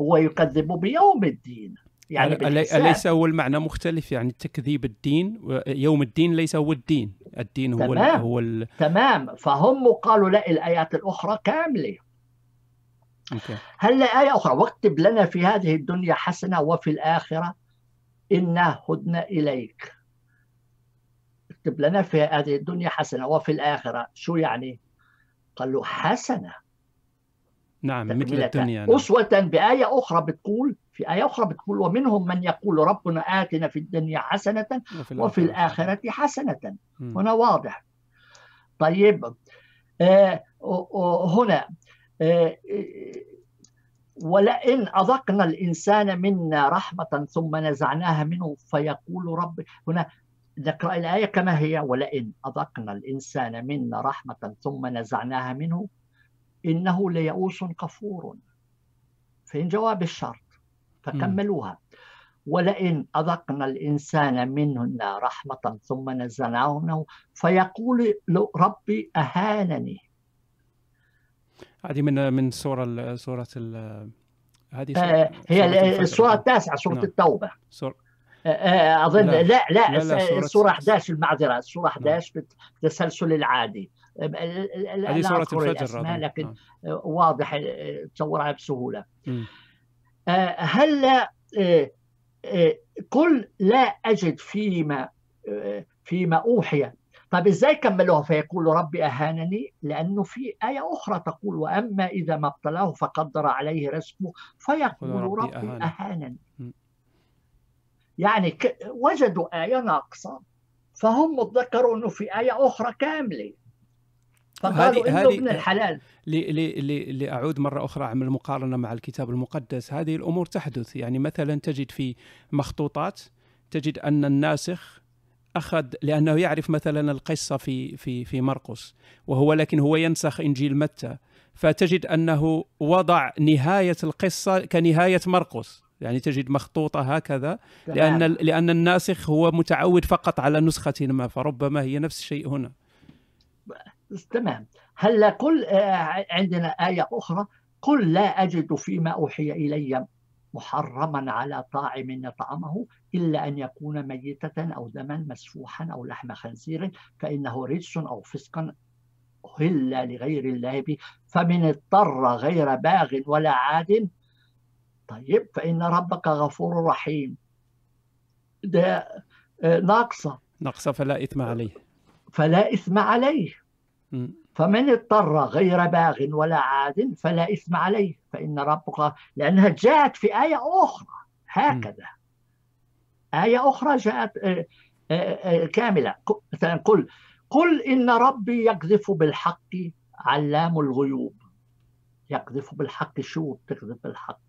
هو يكذب بيوم الدين يعني أليس هو المعنى مختلف؟ يعني تكذيب الدين يوم الدين ليس هو الدين الدين هو تمام. هو ال... تمام. فهم قالوا لا الآيات الأخرى كاملة. هل آية أخرى. واكتب لنا في هذه الدنيا حسنة وفي الآخرة إنا هدنا إليك. اكتب لنا في هذه الدنيا حسنة وفي الآخرة. شو يعني؟ قال له حسنة. نعم مثل. الدنيا نعم. أسوة بآية أخرى بتقول في آية أخرى بتقول ومنهم من يقول ربنا آتنا في الدنيا حسنة وفي الآخرة حسنة. مم. هنا واضح. طيب آه، هنا ولئن أذقنا الإنسان منا رحمة ثم نزعناها منه فيقول رب هنا نقرأ الآية كما هي ولئن أذقنا الإنسان منا رحمة ثم نزعناها منه إنه ليئوس كفور. فين جواب الشرط؟ فكملوها ولئن أذقنا الإنسان منا رحمة ثم نزعناها منه فيقول ربي أهانني. هذه من من سورة ال هذه آه، هي. السورة التاسعة سورة نعم. التوبة سورة آه، آه، أظن لا. لا لا, لا، السورة 11 المعذرة السورة 11 بالتسلسل العادي ال- ال- ال- هذه أذكر الفجر. لكن نعم. واضح تصورها. آه، هلا قل لا أجد فيما فيما أوحي طيب إزاي كملوها؟ فيقول ربي أهانني لأنه في آية أخرى تقول وأما إذا ما ابتلاه فقدر عليه رزقه فيقول ربي ربي. أهانني. يعني ك- وجدوا آية ناقصة فهم ذكروا إنه في آية أخرى كاملة. فقالوا إنه ابن الحلال. لأعود مرة أخرى أعمل مقارنة مع الكتاب المقدس. هذه الأمور تحدث. يعني مثلا تجد في مخطوطات تجد أن الناسخ أخذ لأنه يعرف مثلا القصة في في في مرقس وهو لكن هو ينسخ إنجيل متى. فتجد أنه وضع نهاية القصة كنهاية مرقس. يعني تجد مخطوطة هكذا لأن تمام. لأن الناسخ هو متعود فقط على نسخة ما فربما هي نفس الشيء هنا. تمام. هلا كل آه، عندنا آية أخرى. قل لا أجد فيما أوحي إلي محرما على طاعم يطعمه. إلا أن يكون ميتة أو دما مسفوحا أو لحم خنزير فإنه رجس أو فسقا أهل لغير الله به. فمن اضطر غير باغ ولا عاد طيب فإن ربك غفور رحيم. ده آه، ناقصة. نقص فلا إثم عليه. فلا إثم عليه. م. فمن اضطر غير باغ ولا عاد فلا إثم عليه. فإن ربك لأنها جاءت في آية أخرى هكذا. آية أخرى جاءت آه، آه، آه، كاملة. مثلا قل قل إن ربي يقذف بالحق علام الغيوب. يقذف بالحق شو؟ بتقذف بالحق.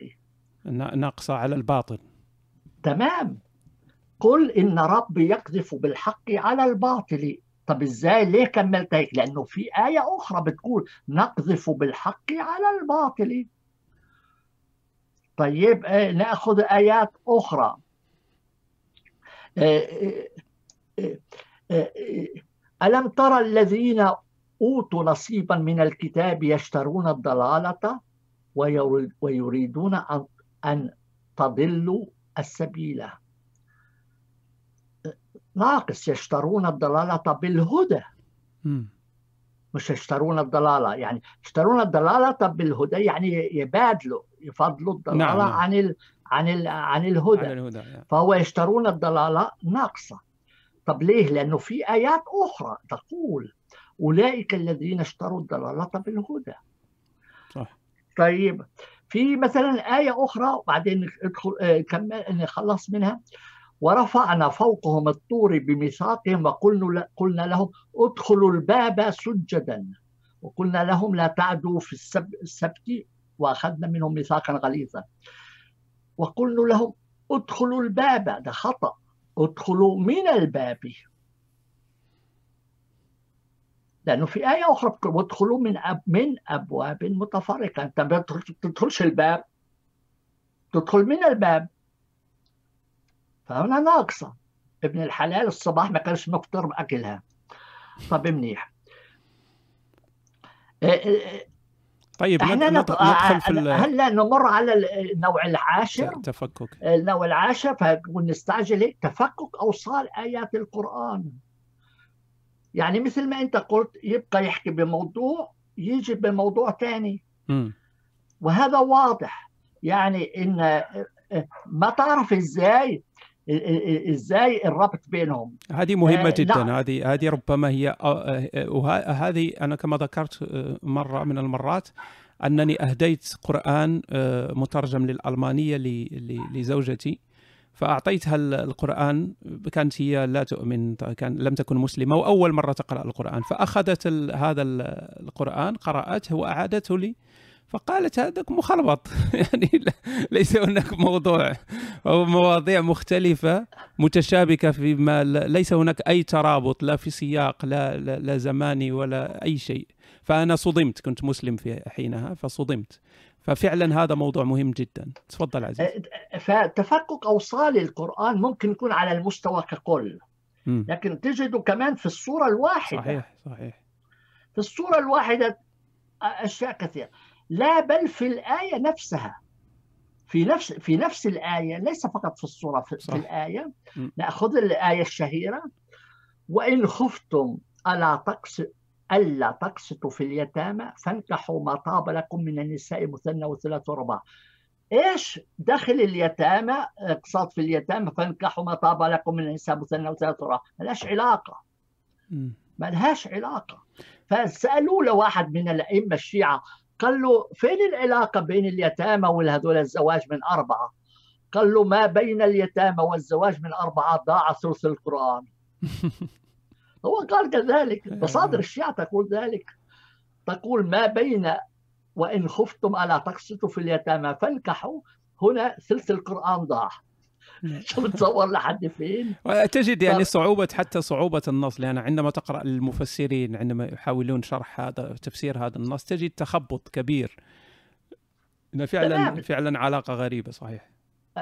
نا- ناقصة على الباطل. تمام. قل إن ربي يقذف بالحق على الباطل. طب إزاي؟ ليه كملت هيك؟ لأنه في آية أخرى بتقول نقذف بالحق على الباطل. طيب آه، نأخذ آيات أخرى آه، آه، آه، آه، ألم ترى الذين أوتوا نصيبا من الكتاب يشترون الضلالة ويريد- ويريدون أن تضلوا السبيل ناقص يشترون الضلالة بالهدى. مش يشترون الضلالة يعني يشترون الضلالة بالهدى يعني يبادلوا يفضلوا الضلالة نعم، نعم. عن ال عن ال عن الهدى الهدى. فهو يشترون الضلالة ناقصة. طب ليه؟ لأنه في آيات أخرى تقول أولئك الذين اشتروا الضلالة بالهدى. صح. طيب في مثلا آية أخرى بعدين ادخل آه، كمل نخلص منها. ورفعنا فوقهم الطور بميثاقهم وقلنا قلنا لهم ادخلوا الباب سجدا. وقلنا لهم لا تعدوا في السب- السبت وأخذنا منهم ميثاقا غليظا. وقلنا لهم ادخلوا الباب ده خطأ ادخلوا من الباب. لأنه في آية أخرى بتقول وادخلوا من أب من أبواب متفرقة. أنت ما تدخلش الباب. تدخل من الباب. فهنا ناقصة. ابن الحلال الصباح ما كانش مفطر بأكلها. طب منيح. إيه إيه طيب إحنا ند- نط... ندخل في هلأ نمر على النوع العاشر. التفكك النوع العاشر فنستعجل هيك. تفكك اوصال آيات القرآن. يعني مثل ما أنت قلت يبقى يحكي بموضوع يجي بموضوع ثاني. وهذا واضح. يعني إن ما تعرف إزاي إزاي الربط بينهم هذه مهمة آه، جدا. هذه هذه ربما هي وهذه أنا كما ذكرت آه، مرة من المرات أنني أهديت قرآن آه، مترجم للألمانية لزوجتي فأعطيتها القرآن كانت هي لا تؤمن كان لم تكن مسلمة وأول مرة تقرأ القرآن فأخذت هذا القرآن قرأته وأعادته لي فقالت هذاك مخربط. يعني ليس هناك موضوع. أو مواضيع مختلفة متشابكة فيما ليس هناك أي ترابط لا في سياق لا, لا, لا زماني ولا أي شيء. فأنا صدمت كنت مسلم في حينها فصدمت. ففعلا هذا موضوع مهم جدا. تفضل عزيز. فتفكك أوصال القرآن ممكن يكون على المستوى ككل. لكن تجده كمان في الصورة الواحدة. صحيح صحيح. في الصورة الواحدة أشياء كثيرة. لا بل في الآية نفسها. في نفس في نفس الآية ليس فقط في الصورة في, صح. في الآية نأخذ الآية الشهيرة. وإن خفتم ألا تقسط ألا تقسطوا في اليتامى فانكحوا ما طاب لكم من النساء مثنى وثلاث ورباع. إيش دخل اليتامى؟ اقساط في اليتامى فانكحوا ما طاب لكم من النساء مثنى وثلاث ورباع. ما لهاش علاقة. ما لهاش علاقة. فسالوا لواحد من الأئمة الشيعة قال له فين العلاقة بين اليتامى والهذول الزواج من أربعة؟ قال له ما بين اليتامى والزواج من أربعة ضاع ثلث القرآن. هو قال كذلك مصادر الشيعة تقول ذلك تقول ما بين وإن خفتم ألا تقسطوا في اليتامى فانكحوا هنا ثلث القرآن ضاع بتصور لحد فين؟ تجد يعني صعوبة حتى صعوبة النص لأن عندما تقرأ المفسرين عندما يحاولون شرح هذا تفسير هذا النص تجد تخبط كبير. فعلا فعلا علاقة غريبة صحيح.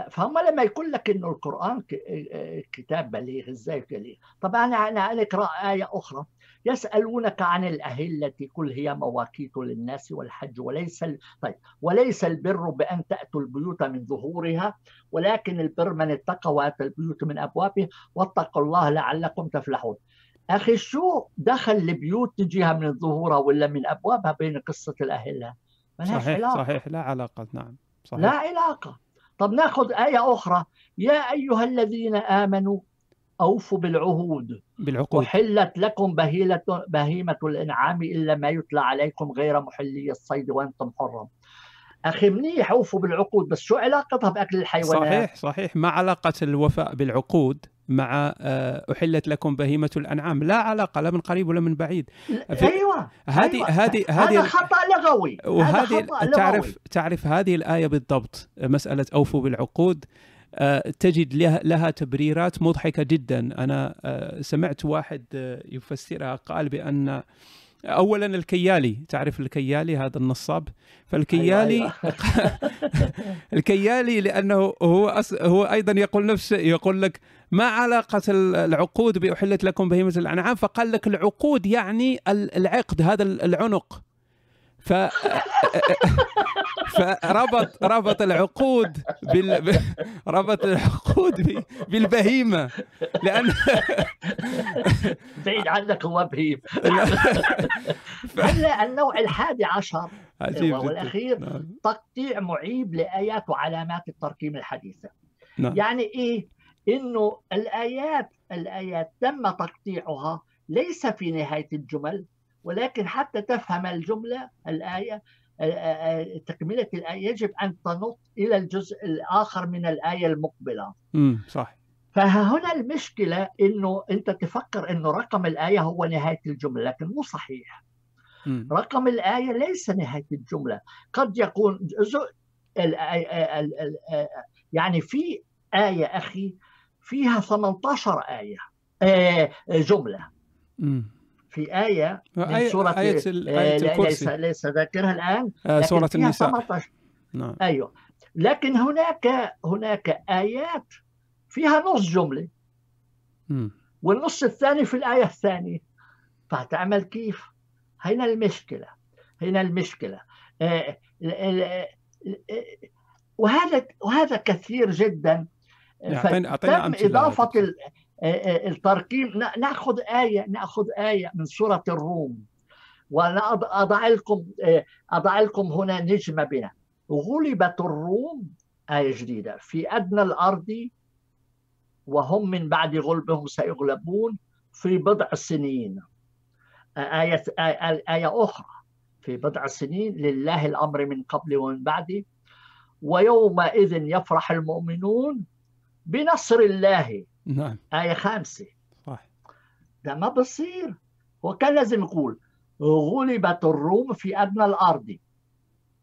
فهم لما يقول لك إنه القرآن كتاب بليغ إزاي بليغ؟ طبعا أنا أقرأ آية أخرى. يسألونك عن الأهلة قل هي مواقيت للناس والحج وليس ال... طيب وليس البر بأن تأتوا البيوت من ظهورها ولكن البر من اتقى وآتى البيوت من أبوابها واتقوا الله لعلكم تفلحون. أخي شو دخل البيوت تجيها من ظهورها ولا من أبوابها بين قصة الأهلة؟ صحيح علاقة. صحيح لا علاقة نعم صحيح. لا علاقة. طب ناخذ آية أخرى. يا أيها الذين آمنوا أوفوا بالعهود. بالعقود. وحلت لكم بهيلة بهيمة الإنعام إلا ما يتلى عليكم غير محلي الصيد وأنتم حرم. أخي منيح أوفوا بالعقود بس شو علاقتها بأكل الحيوانات؟ صحيح صحيح. ما علاقة الوفاء بالعقود؟ مع آه، أحلت لكم بهيمة الأنعام. لا علاقة لا من قريب ولا من بعيد. أيوة هذه أيوة. هذه هذه هذا خطأ لغوي. وهذه تعرف تعرف هذه الآية بالضبط مسألة أوفوا بالعقود. آه، تجد لها, تبريرات مضحكة جدا. أنا آه، سمعت واحد يفسرها قال بأن اولا الكيالي تعرف الكيالي هذا النصاب؟ فالكيالي أيوة أيوة. الكيالي لأنه هو أص... هو أيضا يقول نفس يقول لك ما علاقة العقود بأحلت لكم بهيمة الأنعام فقال لك العقود يعني العقد هذا العنق. ف فربط ربط العقود بال... ربط العقود بالبهيمة. لأن بعيد عنك هو بهيم هلا النوع الحادي عشر؟ عجيب والأخير نعم. تقطيع معيب لآيات وعلامات التركيب الحديثة. نعم. يعني إيه؟ إنه الآيات الآيات تم تقطيعها ليس في نهاية الجمل ولكن حتى تفهم الجملة الآية تكملة الآية يجب أن تنط إلى الجزء الآخر من الآية المقبلة. امم صح. فهنا المشكلة إنه أنت تفكر إنه رقم الآية هو نهاية الجملة لكن مو صحيح. مم. رقم الآية ليس نهاية الجملة. قد يكون جزء يعني في آية أخي فيها 18 آية جملة. مم. في آية من سورة آية, آية الكرسي. ليس, ليس ذاكرها الآن آه سورة النساء. نعم. أيوه. لكن هناك هناك آيات فيها نص جملة. م. والنص الثاني في الآية الثانية. فتعمل كيف؟ هنا المشكلة. هنا المشكلة. آه وهذا وهذا كثير جدا. تم إضافة التركيب نأخذ آية نأخذ آية من سورة الروم. وأنا أضع لكم أضع لكم هنا نجمة بنا. غلبت الروم آية جديدة في أدنى الأرض وهم من بعد غلبهم سيغلبون في بضع سنين. آية آية أخرى في بضع سنين لله الأمر من قبل ومن بعد. ويومئذ يفرح المؤمنون بنصر الله. نعم. آية خامسة. صح ده ما بصير. هو كان لازم يقول غلبت الروم في أدنى الأرض.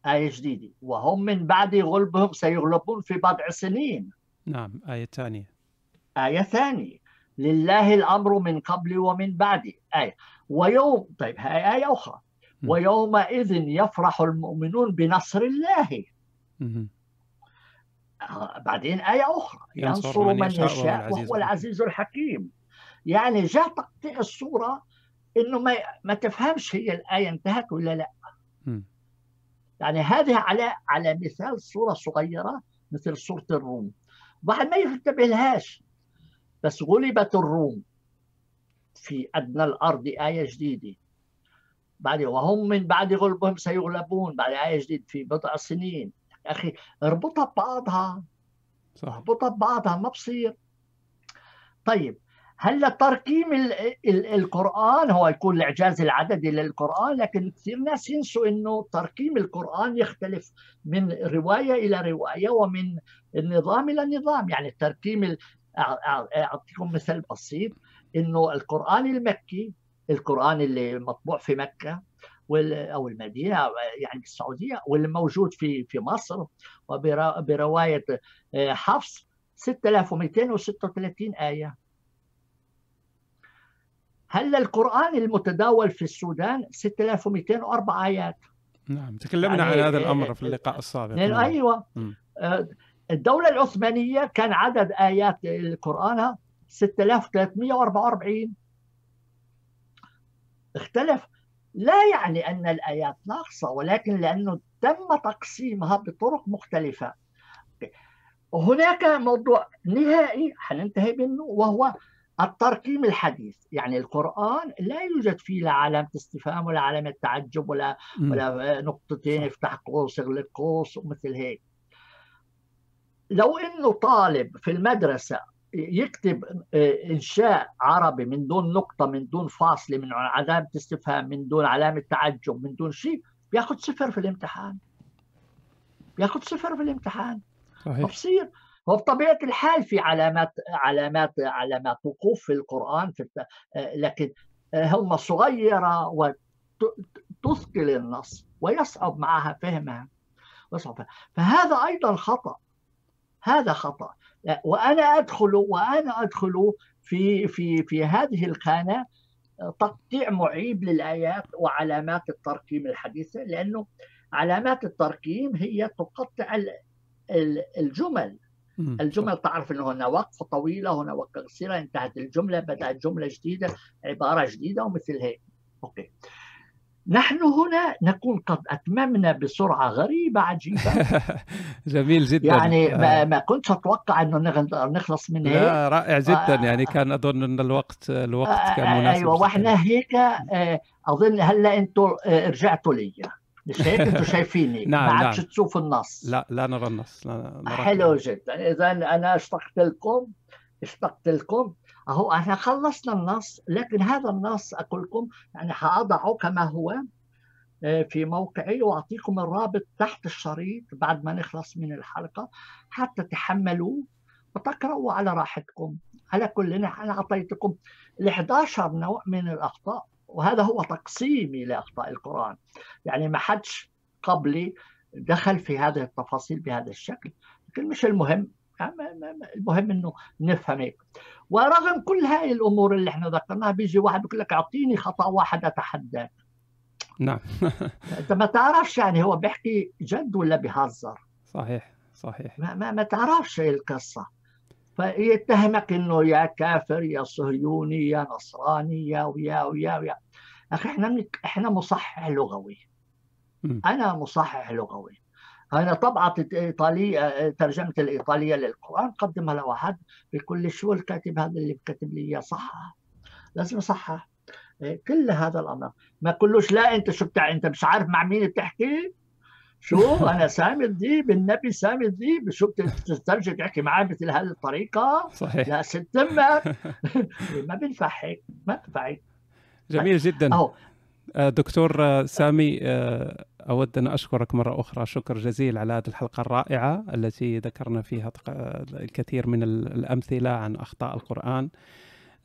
آية جديدة. وهم من بعد غلبهم سيغلبون في بضع سنين. نعم. آية ثانية. آية ثانية. لله الأمر من قبل ومن بعد. آية. ويوم طيب هاي آية أخرى. ويومئذ يفرح المؤمنون بنصر الله. بعدين آية أخرى ينصر من, يشاء وهو العزيز الحكيم. يعني جاء تقطيع الصورة إنه ما ما تفهمش هي الآية انتهت ولا لا. يعني هذه على على مثال صورة صغيرة مثل صورة الروم. واحد ما ينتبه لهاش بس غلبت الروم في أدنى الأرض آية جديدة. بعد وهم من بعد غلبهم سيغلبون. بعد آية جديدة في بضع سنين. أخي اربطها ببعضها. صح. اربطها ببعضها ما بصير. طيب هلأ تركيم ال ال القرآن هو يكون الإعجاز العددي للقرآن لكن كثير ناس ينسوا إنه تركيم القرآن يختلف من رواية إلى رواية ومن النظام إلى نظام. يعني التركيم أعطيكم مثل بسيط إنه القرآن المكي القرآن اللي مطبوع في مكة أو المدينة يعني السعودية واللي موجود في في مصر وبروايه آه، حفص 6236 آية. هلا القرآن المتداول في السودان 6204 آيات؟ نعم تكلمنا يعني عن هذا الأمر في اللقاء السابق. نعم. أيوة. م. آه، الدولة العثمانية كان عدد آيات القرآن 6344 اختلف لا يعني أن الآيات ناقصة ولكن لأنه تم تقسيمها بطرق مختلفة. هناك موضوع نهائي حننتهي منه وهو التركيب الحديث. يعني القرآن لا يوجد فيه لا علامة استفهام ولا علامة تعجب ولا ولا نقطتين افتح قوس اغلق قوس ومثل هيك. لو إنه طالب في المدرسة يكتب آه، إنشاء عربي من دون نقطة من دون فاصلة من علامة استفهام من دون علامة تعجب من دون شيء بياخذ صفر في الامتحان. بياخذ صفر في الامتحان. صحيح. بصير وبطبيعه الحال في علامات علامات علامات وقوف في القرآن في الت... لكن هم صغيرة وتثقل النص ويصعب معها فهمها. ويصعب فهذا أيضا خطأ. هذا خطأ. وأنا أدخل وأنا أدخل في في في هذه الخانة تقطيع معيب للآيات وعلامات التركيب الحديثة لأنه علامات التركيب هي تقطع الجمل. الجمل تعرف إنه هنا وقفة طويلة هنا وقفة قصيرة انتهت الجملة بدأت جملة جديدة عبارة جديدة ومثل هيك. أوكي. نحن هنا نكون قد أتممنا بسرعة غريبة عجيبة. جميل جدا. يعني ما, آه. ما كنتش أتوقع أنه نخلص من هيك. لا رائع جدا. آه. يعني كان أظن أن الوقت الوقت كان آه، مناسب أيوه وإحنا هيك آه أظن هلأ أنتم آه رجعتوا لي. مش هيك؟ أنتم شايفيني. نعم ما عادش نعم. تشوف النص. لا لا نرى النص لا نرى حلو جدا. اذا أنا اشتقت لكم اشتقت لكم. أهو إحنا خلصنا النص لكن هذا النص أقول لكم يعني حاضعه كما هو آه، في موقعي وأعطيكم الرابط تحت الشريط بعد ما نخلص من الحلقة حتى تحملوه وتقرأوا على راحتكم. على كل أنا أعطيتكم ال 11 نوع من الأخطاء وهذا هو تقسيمي لأخطاء القرآن. يعني ما حدش قبلي دخل في هذه التفاصيل بهذا الشكل لكن مش المهم. المهم إنه نفهم هيك ورغم كل هاي الأمور اللي إحنا ذكرناها بيجي واحد بيقول لك أعطيني خطأ واحد اتحداك نعم. أنت ما تعرفش يعني هو بيحكي جد ولا بيهزر؟ صحيح صحيح. ما, ما, ما تعرفش القصة. فيتهمك إنه يا كافر يا صهيوني يا نصراني يا ويا ويا ويا. أخي إحنا إحنا مصحح لغوي. أنا مصحح لغوي. أنا طبعت إيطالية ترجمة الإيطالية للقرآن قدمها لواحد بكل شو الكاتب هذا اللي كاتب لي إياه صح لازم اصحح كل هذا الأمر. ما كلوش لا أنت شو بتاع أنت مش عارف مع مين بتحكي؟ شو؟ أنا سامي الذيب النبي سامي الذيب شو بتسترجع تحكي معاه مثل هذه الطريقة؟ صحيح. لا ست أمك ما بينفع هيك ما بينفع هيك. جميل جدا. أهو دكتور سامي أود أن أشكرك مرة أخرى. شكر جزيل على هذه الحلقة الرائعة التي ذكرنا فيها الكثير من الأمثلة عن أخطاء القرآن.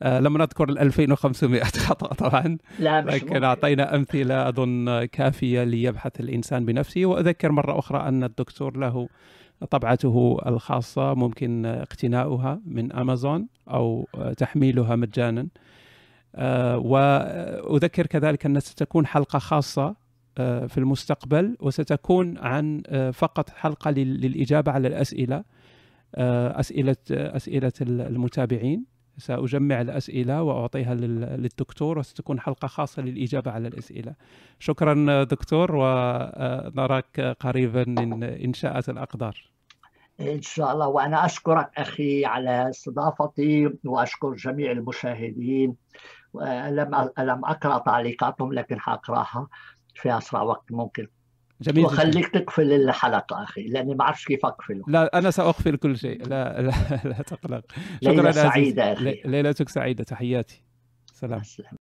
لم نذكر ال 2500 خطأ طبعا لا مش لكن أعطينا أمثلة أظن كافية ليبحث الإنسان بنفسه. وأذكر مرة أخرى أن الدكتور له طبعته الخاصة ممكن اقتناؤها من أمازون أو تحميلها مجانا. وأذكر كذلك أن ستكون حلقة خاصة في المستقبل وستكون عن فقط حلقة للإجابة على الأسئلة أسئلة أسئلة المتابعين. سأجمع الأسئلة وأعطيها للدكتور وستكون حلقة خاصة للإجابة على الأسئلة. شكرا دكتور ونراك قريبا إن شاءت الأقدار. إن شاء الله. وأنا أشكرك أخي على استضافتي وأشكر جميع المشاهدين. لم لم أقرأ تعليقاتهم لكن حأقرأها في أسرع وقت ممكن. جميل وخليك تقفل الحلقة أخي لأني ما أعرفش كيف أقفله. لا أنا سأقفل كل شيء. لا لا, لا تقلق. ليلة سعيدة أخي. ليلتك سعيدة. تحياتي. سلام.